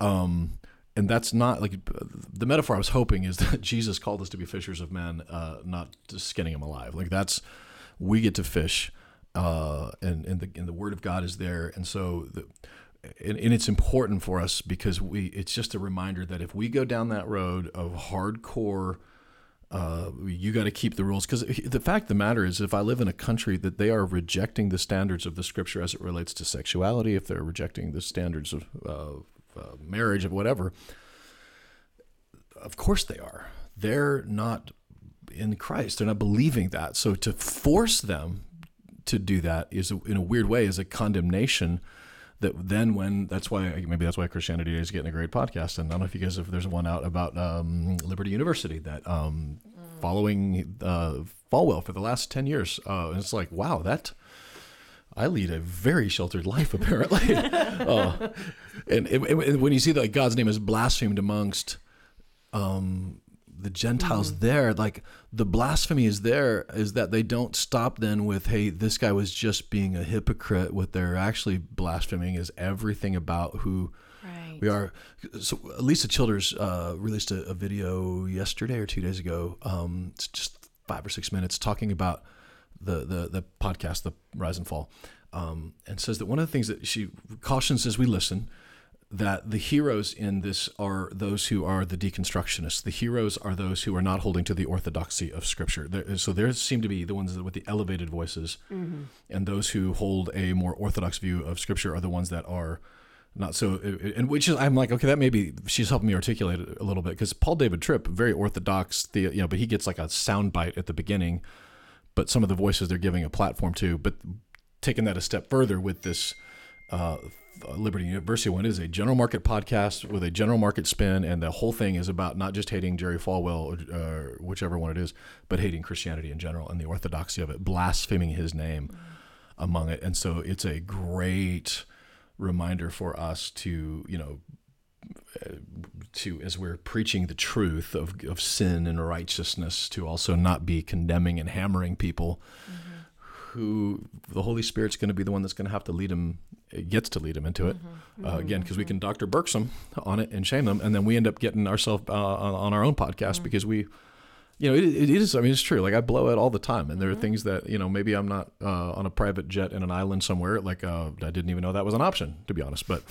Um, and that's not like the metaphor I was hoping is [laughs] that Jesus called us to be fishers of men, uh, not just skinning them alive. Like that's we get to fish, uh, and and the and the Word of God is there, and so the. And, and it's important for us because we it's just a reminder that if we go down that road of hardcore uh, you got to keep the rules because the fact of the matter is if i live in a country that they are rejecting the standards of the scripture as it relates to sexuality if they're rejecting the standards of uh, uh, marriage of whatever of course they are they're not in christ they're not believing that so to force them to do that is in a weird way is a condemnation that then when that's why maybe that's why Christianity is getting a great podcast. And I don't know if you guys if there's one out about um, Liberty University that um, following uh, Falwell for the last ten years. Uh, and it's like wow that. I lead a very sheltered life, [laughs] apparently. uh, and, and, and, when you see that God's name is blasphemed amongst um, the Gentiles mm-hmm. there, like the blasphemy is there, is that they don't stop then with, hey, this guy was just being a hypocrite. What they're actually blaspheming is everything about who right. we are. So Alisa Childers uh, released a, a, video yesterday or two days ago. Um, it's just five or six minutes talking about the the, the podcast, the Rise and Fall, um, and says that one of the things that she cautions as we listen that the heroes in this are those who are the deconstructionists. The heroes are those who are not holding to the orthodoxy of Scripture. There, so there seem to be the ones with the elevated voices, mm-hmm. and those who hold a more orthodox view of Scripture are the ones that are not so. And which is, I'm like, okay, that maybe she's helping me articulate it a little bit because Paul David Tripp, very orthodox, the you know, but he gets like a soundbite at the beginning, but some of the voices they're giving a platform to, but taking that a step further with this. Uh, Liberty University one is a general market podcast with a general market spin, and the whole thing is about not just hating Jerry Falwell, or uh, whichever one it is, but hating Christianity in general and the orthodoxy of it, blaspheming His name among it. And so it's a great reminder for us to, you know, to as we're preaching the truth of, of sin and righteousness, to also not be condemning and hammering people. Mm-hmm who the Holy Spirit's going to be the one that's going to have to lead them gets to lead them into it. Mm-hmm. Uh, again, because we can Dr. Birx them on it and shame them, and then we end up getting ourselves uh, on our own podcast mm-hmm. because we, you know, it, it is. I mean, it's true. Like I blow it all the time, and there are mm-hmm. things that you know maybe I'm not uh, on a private jet in an island somewhere. Like uh, I didn't even know that was an option, to be honest. But,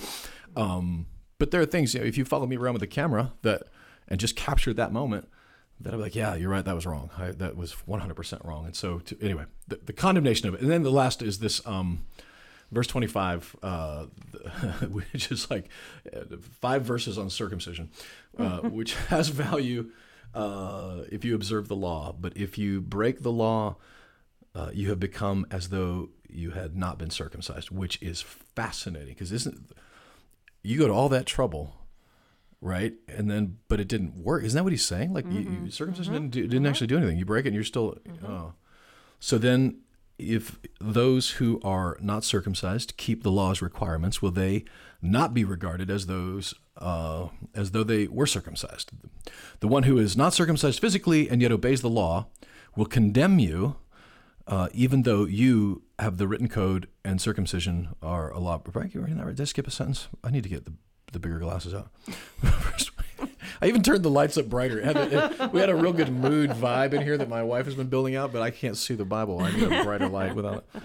um, but there are things. You know, if you follow me around with a camera that and just capture that moment that I'd be like, yeah, you're right, that was wrong. I, that was 100% wrong. And so, to, anyway, the, the, condemnation of it. And then the last is this um, verse 25, uh, [laughs] which is like uh, five verses on circumcision, uh, which [laughs] has value uh, if you observe the law. But if you break the law, uh, you have become as though you had not been circumcised, which is fascinating because isn't you go to all that trouble right? And then, but it didn't work. Isn't that what he's saying? Like, mm-hmm. you, circumcision mm-hmm. didn't, do, didn't actually do anything. You break it, and you're still. Mm-hmm. Oh. So then, if those who are not circumcised keep the law's requirements, will they not be regarded as those uh, as though they were circumcised? The one who is not circumcised physically and yet obeys the law will condemn you, uh, even though you have the written code and circumcision are a law. Did I skip a sentence? I need to get the the bigger glasses out. [laughs] I even turned the lights up brighter. Had a, we had a real good mood vibe in here that my wife has been building out, but I can't see the Bible. I need a brighter light without it.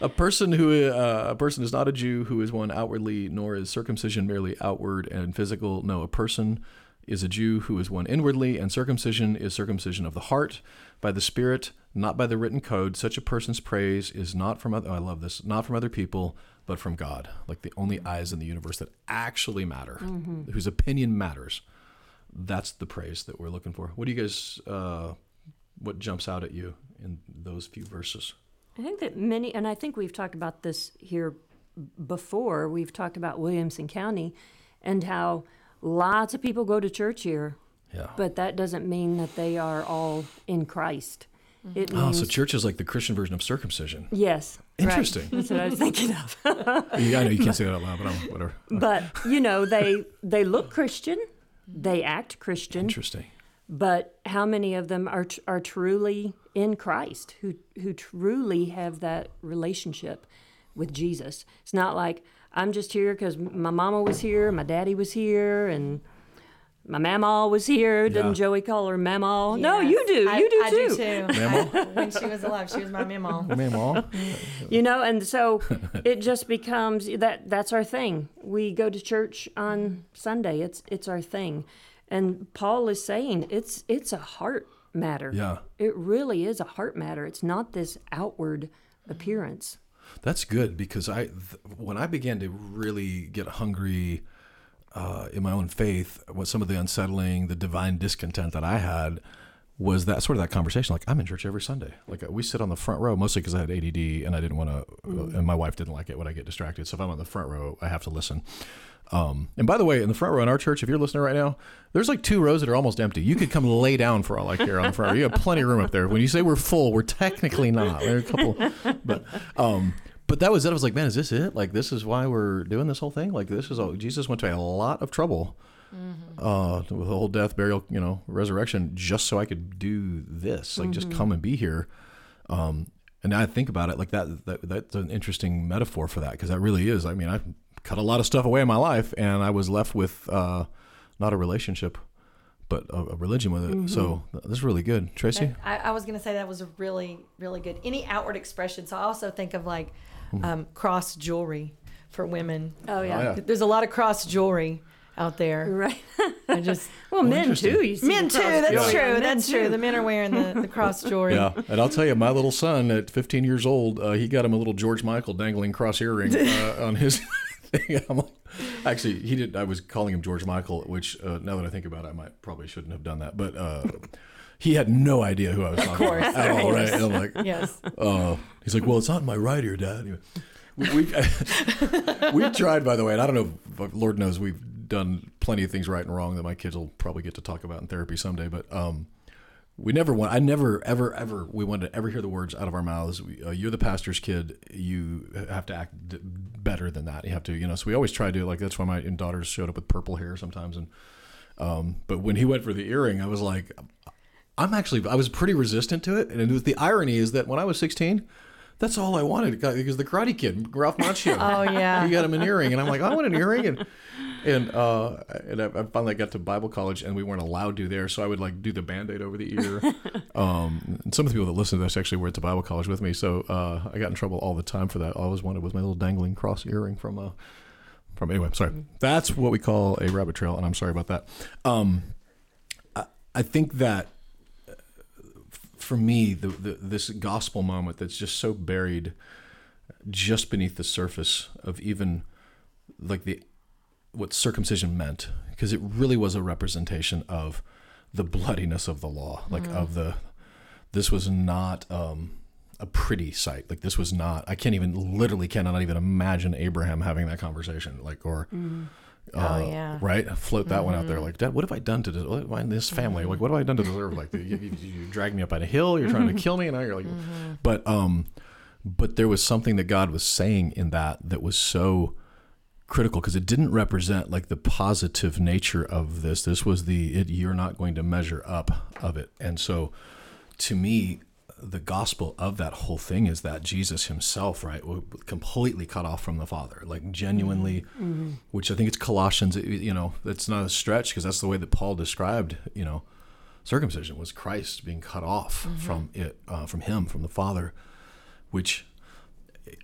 A person who uh, a person is not a Jew who is one outwardly, nor is circumcision merely outward and physical. No, a person is a Jew who is one inwardly, and circumcision is circumcision of the heart by the Spirit, not by the written code. Such a person's praise is not from other. Oh, I love this. Not from other people, but from God, like the only eyes in the universe that actually matter, mm-hmm. whose opinion matters. That's the praise that we're looking for. What do you guys? Uh, what jumps out at you in those few verses? I think that many, and I think we've talked about this here before. We've talked about Williamson County and how lots of people go to church here. Yeah. But that doesn't mean that they are all in Christ. Mm-hmm. It oh, so church is like the Christian version of circumcision. Yes. Interesting. Right. That's what I was thinking of. [laughs] yeah, I know you can't say that out loud, but I'm, whatever. [laughs] But you know, they they look Christian, they act Christian. Interesting. But how many of them are are truly in Christ, who who truly have that relationship with Jesus? It's not like I'm just here because my mama was here, my daddy was here, and my mama was here. Didn't Yeah. Joey call her mama? No, you do. I, you do I too. do too. Memo? [laughs] when she was alive, she was my memo. Memo. [laughs] You know, and so it just becomes that that's our thing. We go to church on Sunday. It's it's our thing. And Paul is saying it's it's a heart matter. Yeah. It really is a heart matter. It's not this outward appearance. That's good because I, th- when I began to really get hungry uh, in my own faith, what some of the unsettling, the divine discontent that I had was that sort of that conversation. Like I'm in church every Sunday. Like we sit on the front row mostly because I had ADD and I didn't want to, and my wife didn't like it when I get distracted. So if I'm on the front row, I have to listen. Um, and by the way, in the front row in our church, if you're listening right now, there's like two rows that are almost empty. You could come lay down for all I care on the front row. You have plenty of room up there. When you say we're full, we're technically not. There are a couple, but um, but that was it. I was like, man, is this it? Like this is why we're doing this whole thing? Like this is all Jesus went to a lot of trouble uh, with the whole death, burial, you know, resurrection, just so I could do this, like just come and be here. Um, and now I think about it, like that, that that's an interesting metaphor for that because that really is. I mean, I cut a lot of stuff away in my life, and I was left with uh, not a relationship, but a, a religion with it. So this is really good, Tracey. I, I was going to say that was really, really good. Any outward expression. So I also think of like um, cross jewelry for women. Oh yeah. yeah. There's a lot of cross jewelry out there. Right. I just [laughs] well, men too. You see men too. That's jewelry true. on men, That's true. too. The men are wearing the, the cross [laughs] jewelry. Yeah, and I'll tell you, my little son at 15 years old, uh, he got him a little George Michael dangling cross earring [laughs] uh, on his thing. I'm like, actually, he did. I was calling him George Michael, which uh, now that I think about it, I might probably shouldn't have done that. But uh, he had no idea who I was talking course, about at all, right? And I'm like, Yes. uh, he's like, well, it's not in my right ear, Dad. Anyway, we, we, [laughs] tried, by the way, and I don't know, Lord knows we've done plenty of things right and wrong that my kids will probably get to talk about in therapy someday. But um, we never want, I never, ever, ever, we wanted to ever hear the words out of our mouths. We, uh, you're the pastor's kid. You have to act d- better than that. You have to, you know, so we always try to, like, that's why my daughters showed up with purple hair sometimes. And, um, but when he went for the earring, I was like, I'm actually, I was pretty resistant to it. And it was, the irony is that when I was 16, that's all I wanted because the Karate Kid, Ralph Macchio. [laughs] Oh yeah. he got him an earring, and I'm like, I want an earring, and and uh, and I, finally got to Bible college, and we weren't allowed to there, so I would like do the band-aid over the ear. [laughs] um, and some of the people that listen to this actually went to Bible college with me, so uh, I got in trouble all the time for that. All I always wanted was my little dangling cross earring from uh, from anyway. Sorry, that's what we call a rabbit trail, and I'm sorry about that. Um, I, I think that for me, the, the this gospel moment that's just so buried just beneath the surface of even like the what circumcision meant because it really was a representation of the bloodiness of the law like of the this was not um a pretty sight. Like this was not i can't even literally cannot even imagine abraham having that conversation like or uh, Oh, yeah. right? Float that one out there like dad what have i done to this, what have I- this family? Like what have i done to deserve? Like you, you, you dragged me up on a hill you're trying to kill me and now you're like but um but there was something that God was saying in that that was so critical because it didn't represent like the positive nature of this. This was the it, you're not going to measure up of it. And so to me, the gospel of that whole thing is that Jesus himself, right, completely cut off from the Father, like genuinely, which I think it's Colossians, you know, it's not a stretch because that's the way that Paul described, you know, circumcision was Christ being cut off from it, uh, from him, from the Father which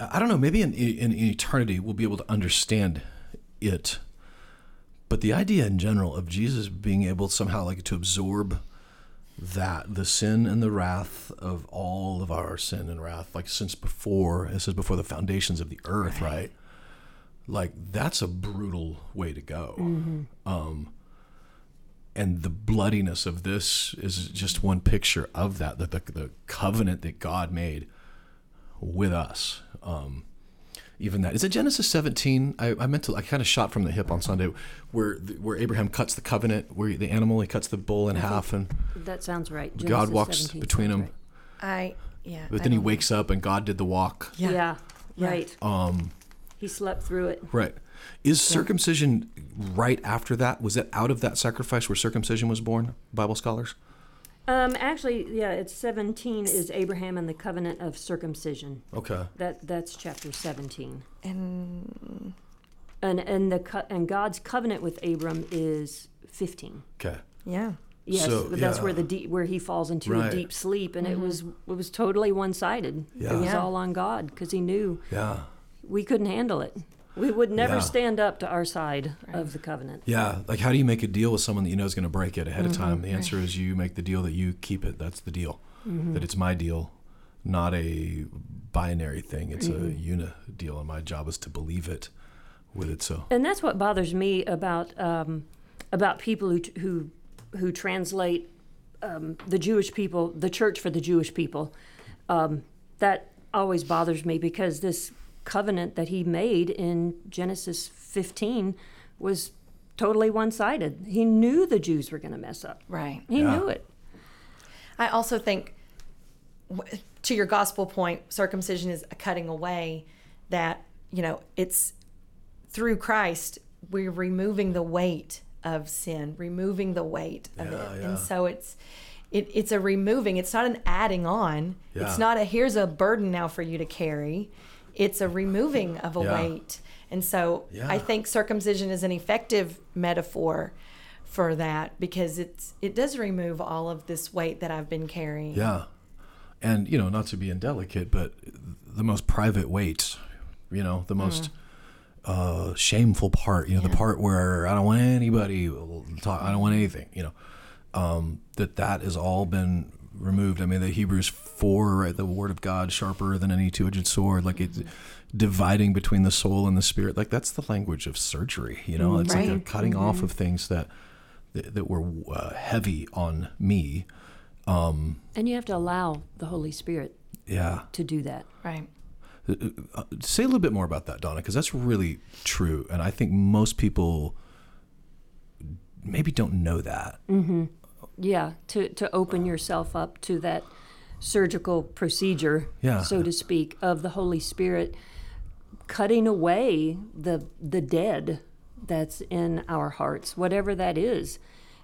I don't know, maybe in, in, in eternity we'll be able to understand it. But the idea in general of Jesus being able somehow like to absorb that the sin and the wrath of all of our sin and wrath, like since before, it says before the foundations of the earth, right? Like that's a brutal way to go. Um, and the bloodiness of this is just one picture of that, the, the, the covenant that God made with us. Um, even that is it Genesis 17. I, I meant to. I kind of shot from the hip on Sunday, where where Abraham cuts the covenant, where the animal he cuts the bull in half, and That sounds right. God walks between them. right. I yeah. But I then he don't- wakes up, and God did the walk. Yeah. Yeah. Yeah. right. Um, He slept through it. right. Is circumcision right after that? Was it out of that sacrifice where circumcision was born? Bible scholars. Um, actually, yeah, it's 17 is Abraham and the covenant of circumcision. Okay. That that's chapter 17. And And and the co- and God's covenant with Abram is 15. Okay. Yeah. Yes, So, but that's yeah. where the deep, where he falls into Right. a deep sleep, and it was it was totally one sided. Yeah. It was Yeah. all on God because he knew Yeah. we couldn't handle it. We would never Yeah. stand up to our side of the covenant. Yeah. Like, how do you make a deal with someone that you know is going to break it ahead of Mm-hmm. time? The answer is you make the deal that you keep it. That's the deal. Mm-hmm. That it's my deal, not a binary thing. It's Mm-hmm. a uni deal, and my job is to believe it with it. So, And that's what bothers me about um, about people who who who translate um, the Jewish people, the church for the Jewish people. Um, that always bothers me because this covenant that he made in Genesis 15 was totally one sided. He knew the Jews were going to mess up. Right. He Yeah. knew it. I also think, to your gospel point, circumcision is a cutting away that, you know, it's through Christ, we're removing the weight of sin, removing the weight of Yeah, it. yeah. And so it's, it, it's a removing, it's not an adding on. Yeah. It's not a here's a burden now for you to carry. It's a removing of a Yeah. weight. And so Yeah. I think circumcision is an effective metaphor for that because it's it does remove all of this weight that I've been carrying. yeah. And, you know, not to be indelicate, but the most private weight, you know, the most uh, shameful part, you know, the part where I don't want anybody talk, I don't want anything, you know, um, that that has all been removed. I mean, the Hebrews 4, right, the word of God sharper than any two-edged sword, like it's dividing between the soul and the spirit. Like that's the language of surgery, you know, it's like a Right. cutting off of things that, that, that were uh, heavy on me. Um, And you have to allow the Holy Spirit Yeah. to do that. Right. Uh, say a little bit more about that, Donna, because that's really true, and I think most people maybe don't know that. Yeah, to, to open yourself up to that surgical procedure, Yeah. so to speak, of the Holy Spirit cutting away the the dead that's in our hearts, whatever that is.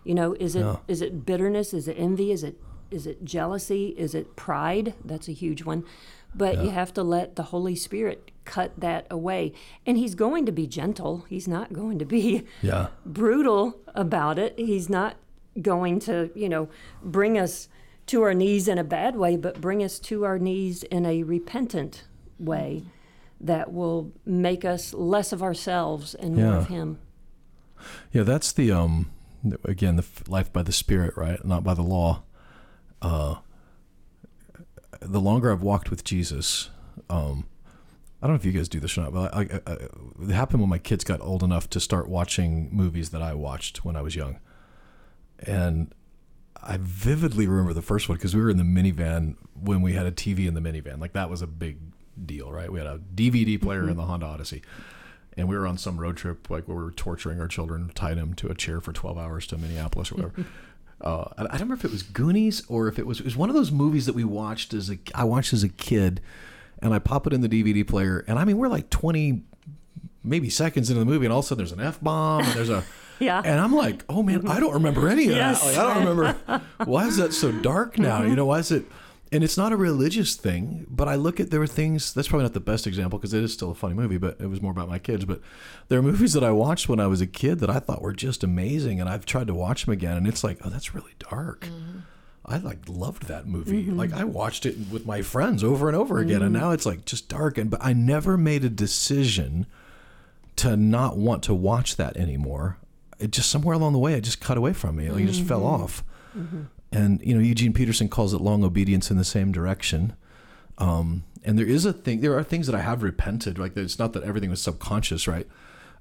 You know, is it is Yeah. it bitterness? Is it envy? Is it is it jealousy? Is it pride? That's a huge one. But you have to let the Holy Spirit cut that away. And he's going to be gentle. He's not going to be Yeah. brutal about it. He's not going to, you know, bring us to our knees in a bad way, but bring us to our knees in a repentant way that will make us less of ourselves and more Yeah. of Him. Yeah, that's the um again the life by the spirit, right? Not by the law. Uh the longer I've walked with Jesus, um I don't know if you guys do this or not, but I, I, I, it happened when my kids got old enough to start watching movies that I watched when I was young. And I vividly remember the first one because we were in the minivan when we had a TV in the minivan. Like that was a big deal, right? We had a DVD player in the Honda Odyssey and we were on some road trip like where we were torturing our children, tied them to a chair for 12 hours to Minneapolis or whatever. [laughs] uh, I I don't remember if it was Goonies or if it was it was one of those movies that we watched as a I watched as a kid, and I pop it in the DVD player, and I mean we're like 20 maybe seconds into the movie, and all of a sudden there's an f bomb and there's a [laughs] Yeah. and I'm like, oh man, I don't remember any of Yes. that. Like, I don't remember [laughs] why is that so dark now? You know, why is it? And it's not a religious thing, but I look at there were things. That's probably not the best example because it is still a funny movie, but it was more about my kids. But there are movies that I watched when I was a kid that I thought were just amazing, and I've tried to watch them again, and it's like, oh, that's really dark. I like loved that movie. Mm-hmm. Like I watched it with my friends over and over again, and mm-hmm. now it's like just dark. And but I never made a decision to not want to watch that anymore. It just somewhere along the way, it just cut away from me. Like it just fell off. And you know, Eugene Peterson calls it long obedience in the same direction. Um, and there is a thing. There are things that I have repented. Like it's not that everything was subconscious, right?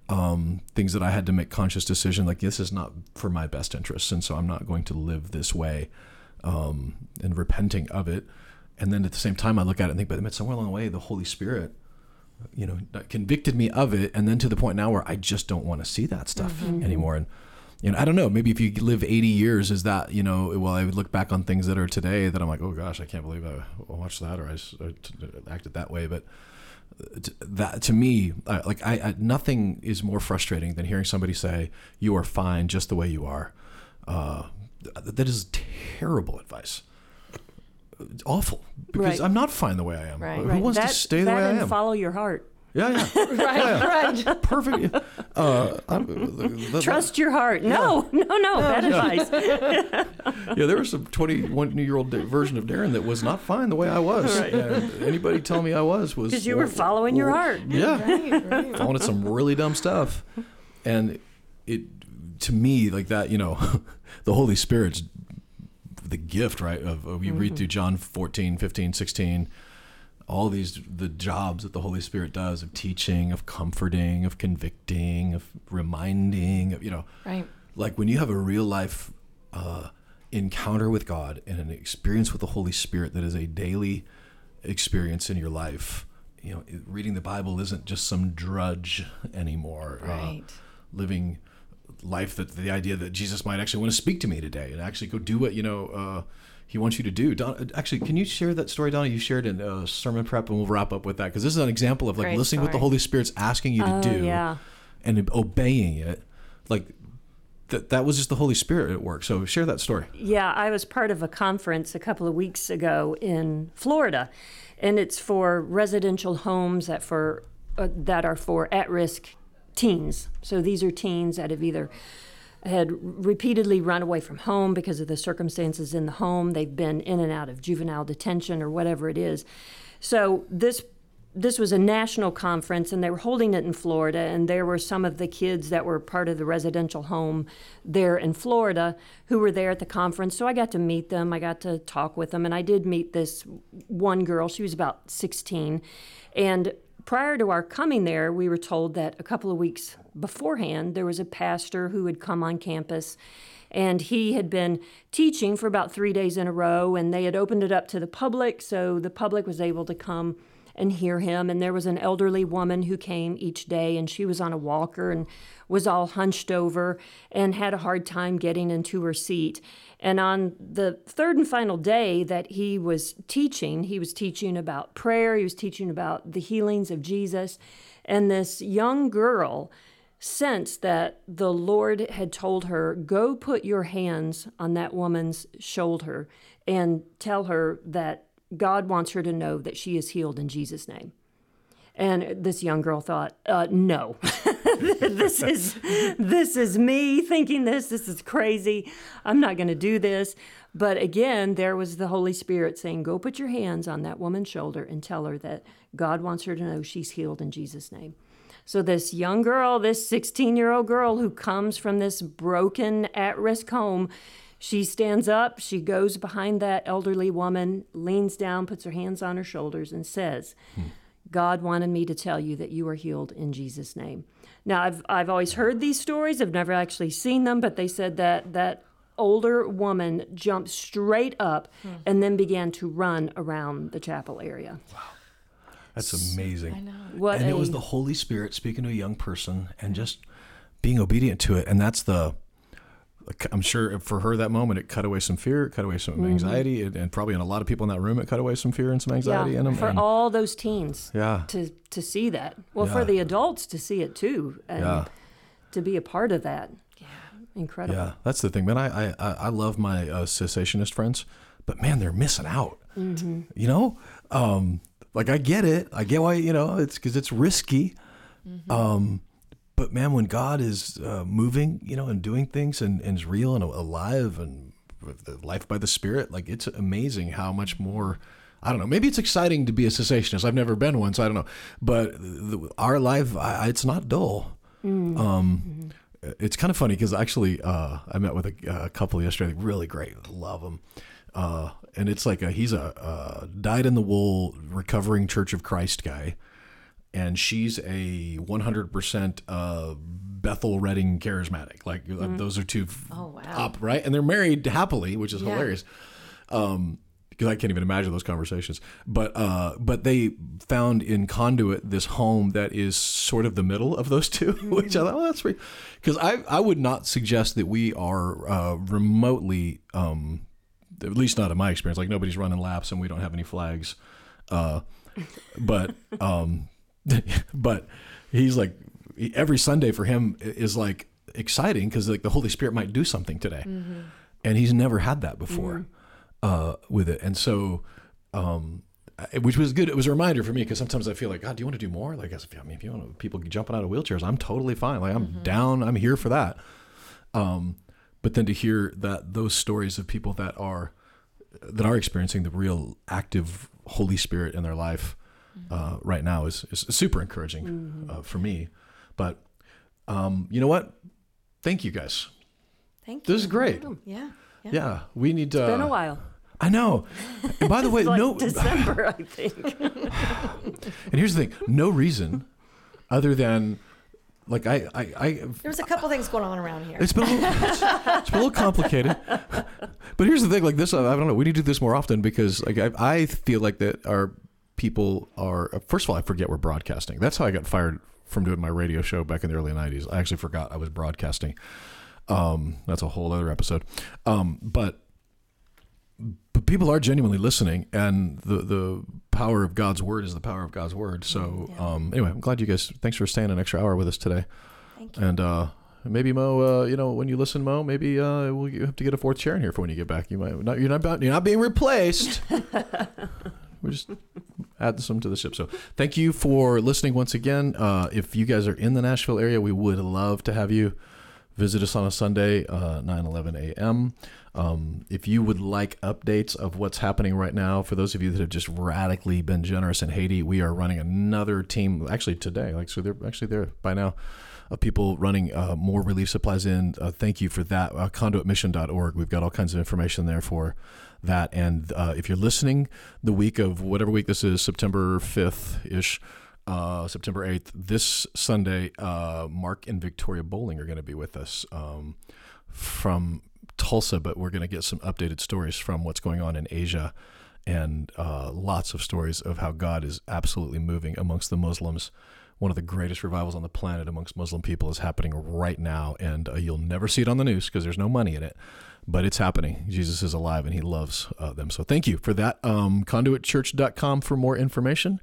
Um, things that I had to make conscious decision. Like this is not for my best interests, and so I'm not going to live this way. Um, and repenting of it. And then at the same time, I look at it and think, but somewhere along the way, the Holy Spirit you know convicted me of it and then to the point now where i just don't want to see that stuff anymore. And you know i don't know maybe if you live 80 years is that you know well i would look back on things that are today that i'm like oh gosh i can't believe i watched that or I acted that way but uh, t- that to me I, like I, I nothing is more frustrating than hearing somebody say you are fine just the way you are uh, that is terrible advice awful because Right. i'm not fine the way i am Right. who Right. wants that, to stay the that way i am follow your heart. Yeah, yeah. [laughs] Right, right. Perfect. Uh, I'm, the- the- Trust your heart. No, no, no. Bad advice. [laughs] Yeah, there was a 21 year old version of Darren that was not fine the way I was. And anybody tell me I was was Because you were following your heart. Yeah, Right, right. falling some really dumb stuff, and it to me like that. You know, [laughs] the Holy Spirit's the gift, right? Of, of you read through John 14, 15, 16, all these the jobs that the Holy Spirit does of teaching, of comforting, of convicting, of reminding, of you know, Right. like when you have a real life uh, encounter with God and an experience with the Holy Spirit that is a daily experience in your life. You know, reading the Bible isn't just some drudge anymore. Uh, Right. living life that the idea that Jesus might actually want to speak to me today and actually go do what you know uh, He wants you to do. Don, actually, can you share that story, Donna? You shared in uh, sermon prep, and we'll wrap up with that because this is an example of like Great listening what the. Holy Spirit's asking you to Oh, do yeah. and obeying it. Like that, that was just the Holy Spirit at work. So share that story. Yeah, I was part of a conference a couple of weeks ago in Florida, and it's for residential homes that for uh, that are for at-risk teens. So these are teens that have either had repeatedly run away from home because of the circumstances in the home. They've been in and out of juvenile detention or whatever it is. So this this was a national conference and they were holding it in Florida and there were some of the kids that were part of the residential home there in Florida who were there at the conference so I got to meet them I got to talk with them and I did meet this one girl she was about 16 and prior to our coming there we were told that a couple of weeks beforehand there was a pastor who had come on campus and he had been teaching for about three days in a row and they had opened it up to the public so the public was able to come and hear him. And there was an elderly woman who came each day and she was on a walker and was all hunched over and had a hard time getting into her seat. And on the third and final day that he was teaching he was teaching about prayer he was teaching about the healings of jesus. And this young girl sensed that the Lord had told her, Go put your hands on that woman's shoulder and tell her that God wants her to know that she is healed in Jesus' name. And this young girl thought, uh, no, [laughs] this is this is me thinking this. This is crazy. I'm not going to do this. But again, there was the Holy Spirit saying, "Go put your hands on that woman's shoulder and tell her that God wants her to know she's healed in Jesus' name." So this young girl, this 16-year-old girl who comes from this broken, at-risk home, she stands up, she goes behind that elderly woman, leans down, puts her hands on her shoulders, and says, God wanted me to tell you that you are healed in Jesus' name. Now, I've, I've always heard these stories, I've never actually seen them, but they said that that older woman jumped straight up hmm. and then began to run around the chapel area. Wow. That's amazing. What and a, it was the Holy Spirit speaking to a young person and just being obedient to it. And that's the, I'm sure for her that moment, it cut away some fear, it cut away some anxiety, and, and probably in a lot of people in that room, it cut away some fear and some anxiety yeah, in them. for and- all those teens yeah. to, to see that. Well, Yeah. for the adults to see it too and Yeah. to be a part of that. Yeah. Incredible. Yeah, that's the thing, man. I I, I I love my uh, cessationist friends, but man, they're missing out. Mm-hmm. You know, um, like I get it. I get why you know it's because it's risky. Mm-hmm. Um, but man, when God is uh, moving, you know, and doing things and, and is real and alive and life by the Spirit, like it's amazing how much more. I don't know. Maybe it's exciting to be a cessationist. I've never been one, so I don't know. But the, our life, I, it's not dull. Um, it's kind of funny because actually, uh, I met with a, a couple yesterday, really great, love them. Uh, and it's like a, he's a, uh dyed in the wool recovering Church of Christ guy, and she's a 100% uh, Bethel Redding charismatic. Like uh, those are two Oh, wow. up right, and they're married happily, which is Yeah. hilarious. Um, because I can't even imagine those conversations. But uh, but they found in Conduit this home that is sort of the middle of those 2 [laughs] which I thought, oh, that's pretty. Because I I would not suggest that we are uh, remotely, um, at least not in my experience. Like nobody's running laps and we don't have any flags. Uh, but um, [laughs] but he's like every Sunday for him is like exciting because like the Holy Spirit might do something today, and he's never had that before uh, with it, and so um, which was good. It was a reminder for me because sometimes I feel like, God, do you want to do more? Like, I mean, if you want people jumping out of wheelchairs, I'm totally fine. Like, I'm down. I'm here for that. Um, but then to hear that those stories of people that are that are experiencing the real active Holy Spirit in their life uh, right now is, is super encouraging uh, for me. But um, you know what? Thank you guys. Thank you. This is great. Yeah. Yeah. Yeah, we need to. Been a while. [laughs] I know. And by the [laughs] way, Like no. [laughs] December, I think. And here's the thing: no reason other than like I I, I There was a couple things going on around here. it's been a little, it's, it's been a little complicated. But here's the thing: like this, I don't know. We need to do this more often because like I, I feel like that our people are. First of all, I forget we're broadcasting. That's how I got fired from doing my radio show back in the early '90s. I actually forgot I was broadcasting. Um, that's a whole other episode. Um, but but people are genuinely listening, and the the power of God's word is the power of God's word. So um, anyway, I'm glad you guys. Thanks for staying an extra hour with us today. Thank you. And uh, maybe Mo, uh, you know, when you listen, Mo, maybe uh, we'll, you have to get a fourth chair in here for when you get back. You might not. You're not. about- You're not being replaced. [laughs] We're just adding some to the ship. So thank you for listening once again. Uh, if you guys are in the Nashville area, we would love to have you visit us on a Sunday, uh, 9 11 a.m. Um, if you would like updates of what's happening right now, for those of you that have just radically been generous in Haiti, we are running another team actually today. Like, so they're actually there by now of people running uh, more relief supplies in. Uh, thank you for that. Uh, conduitmission.org. We've got all kinds of information there for that. And uh, if you're listening the week of whatever week this is, September 5th ish, uh, September 8th, this Sunday, uh, Mark and Victoria Bowling are going to be with us um, from Tulsa, but we're going to get some updated stories from what's going on in Asia and uh, lots of stories of how God is absolutely moving amongst the Muslims. One of the greatest revivals on the planet amongst Muslim people is happening right now, and uh, you'll never see it on the news because there's no money in it, but it's happening. Jesus is alive and he loves uh, them. So thank you for that. Um, conduitchurch.com for more information.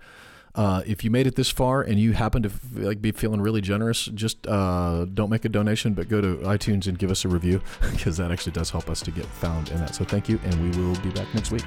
Uh, if you made it this far and you happen to like be feeling really generous, just uh, don't make a donation, but go to iTunes and give us a review [laughs] because that actually does help us to get found in that. So thank you, and we will be back next week.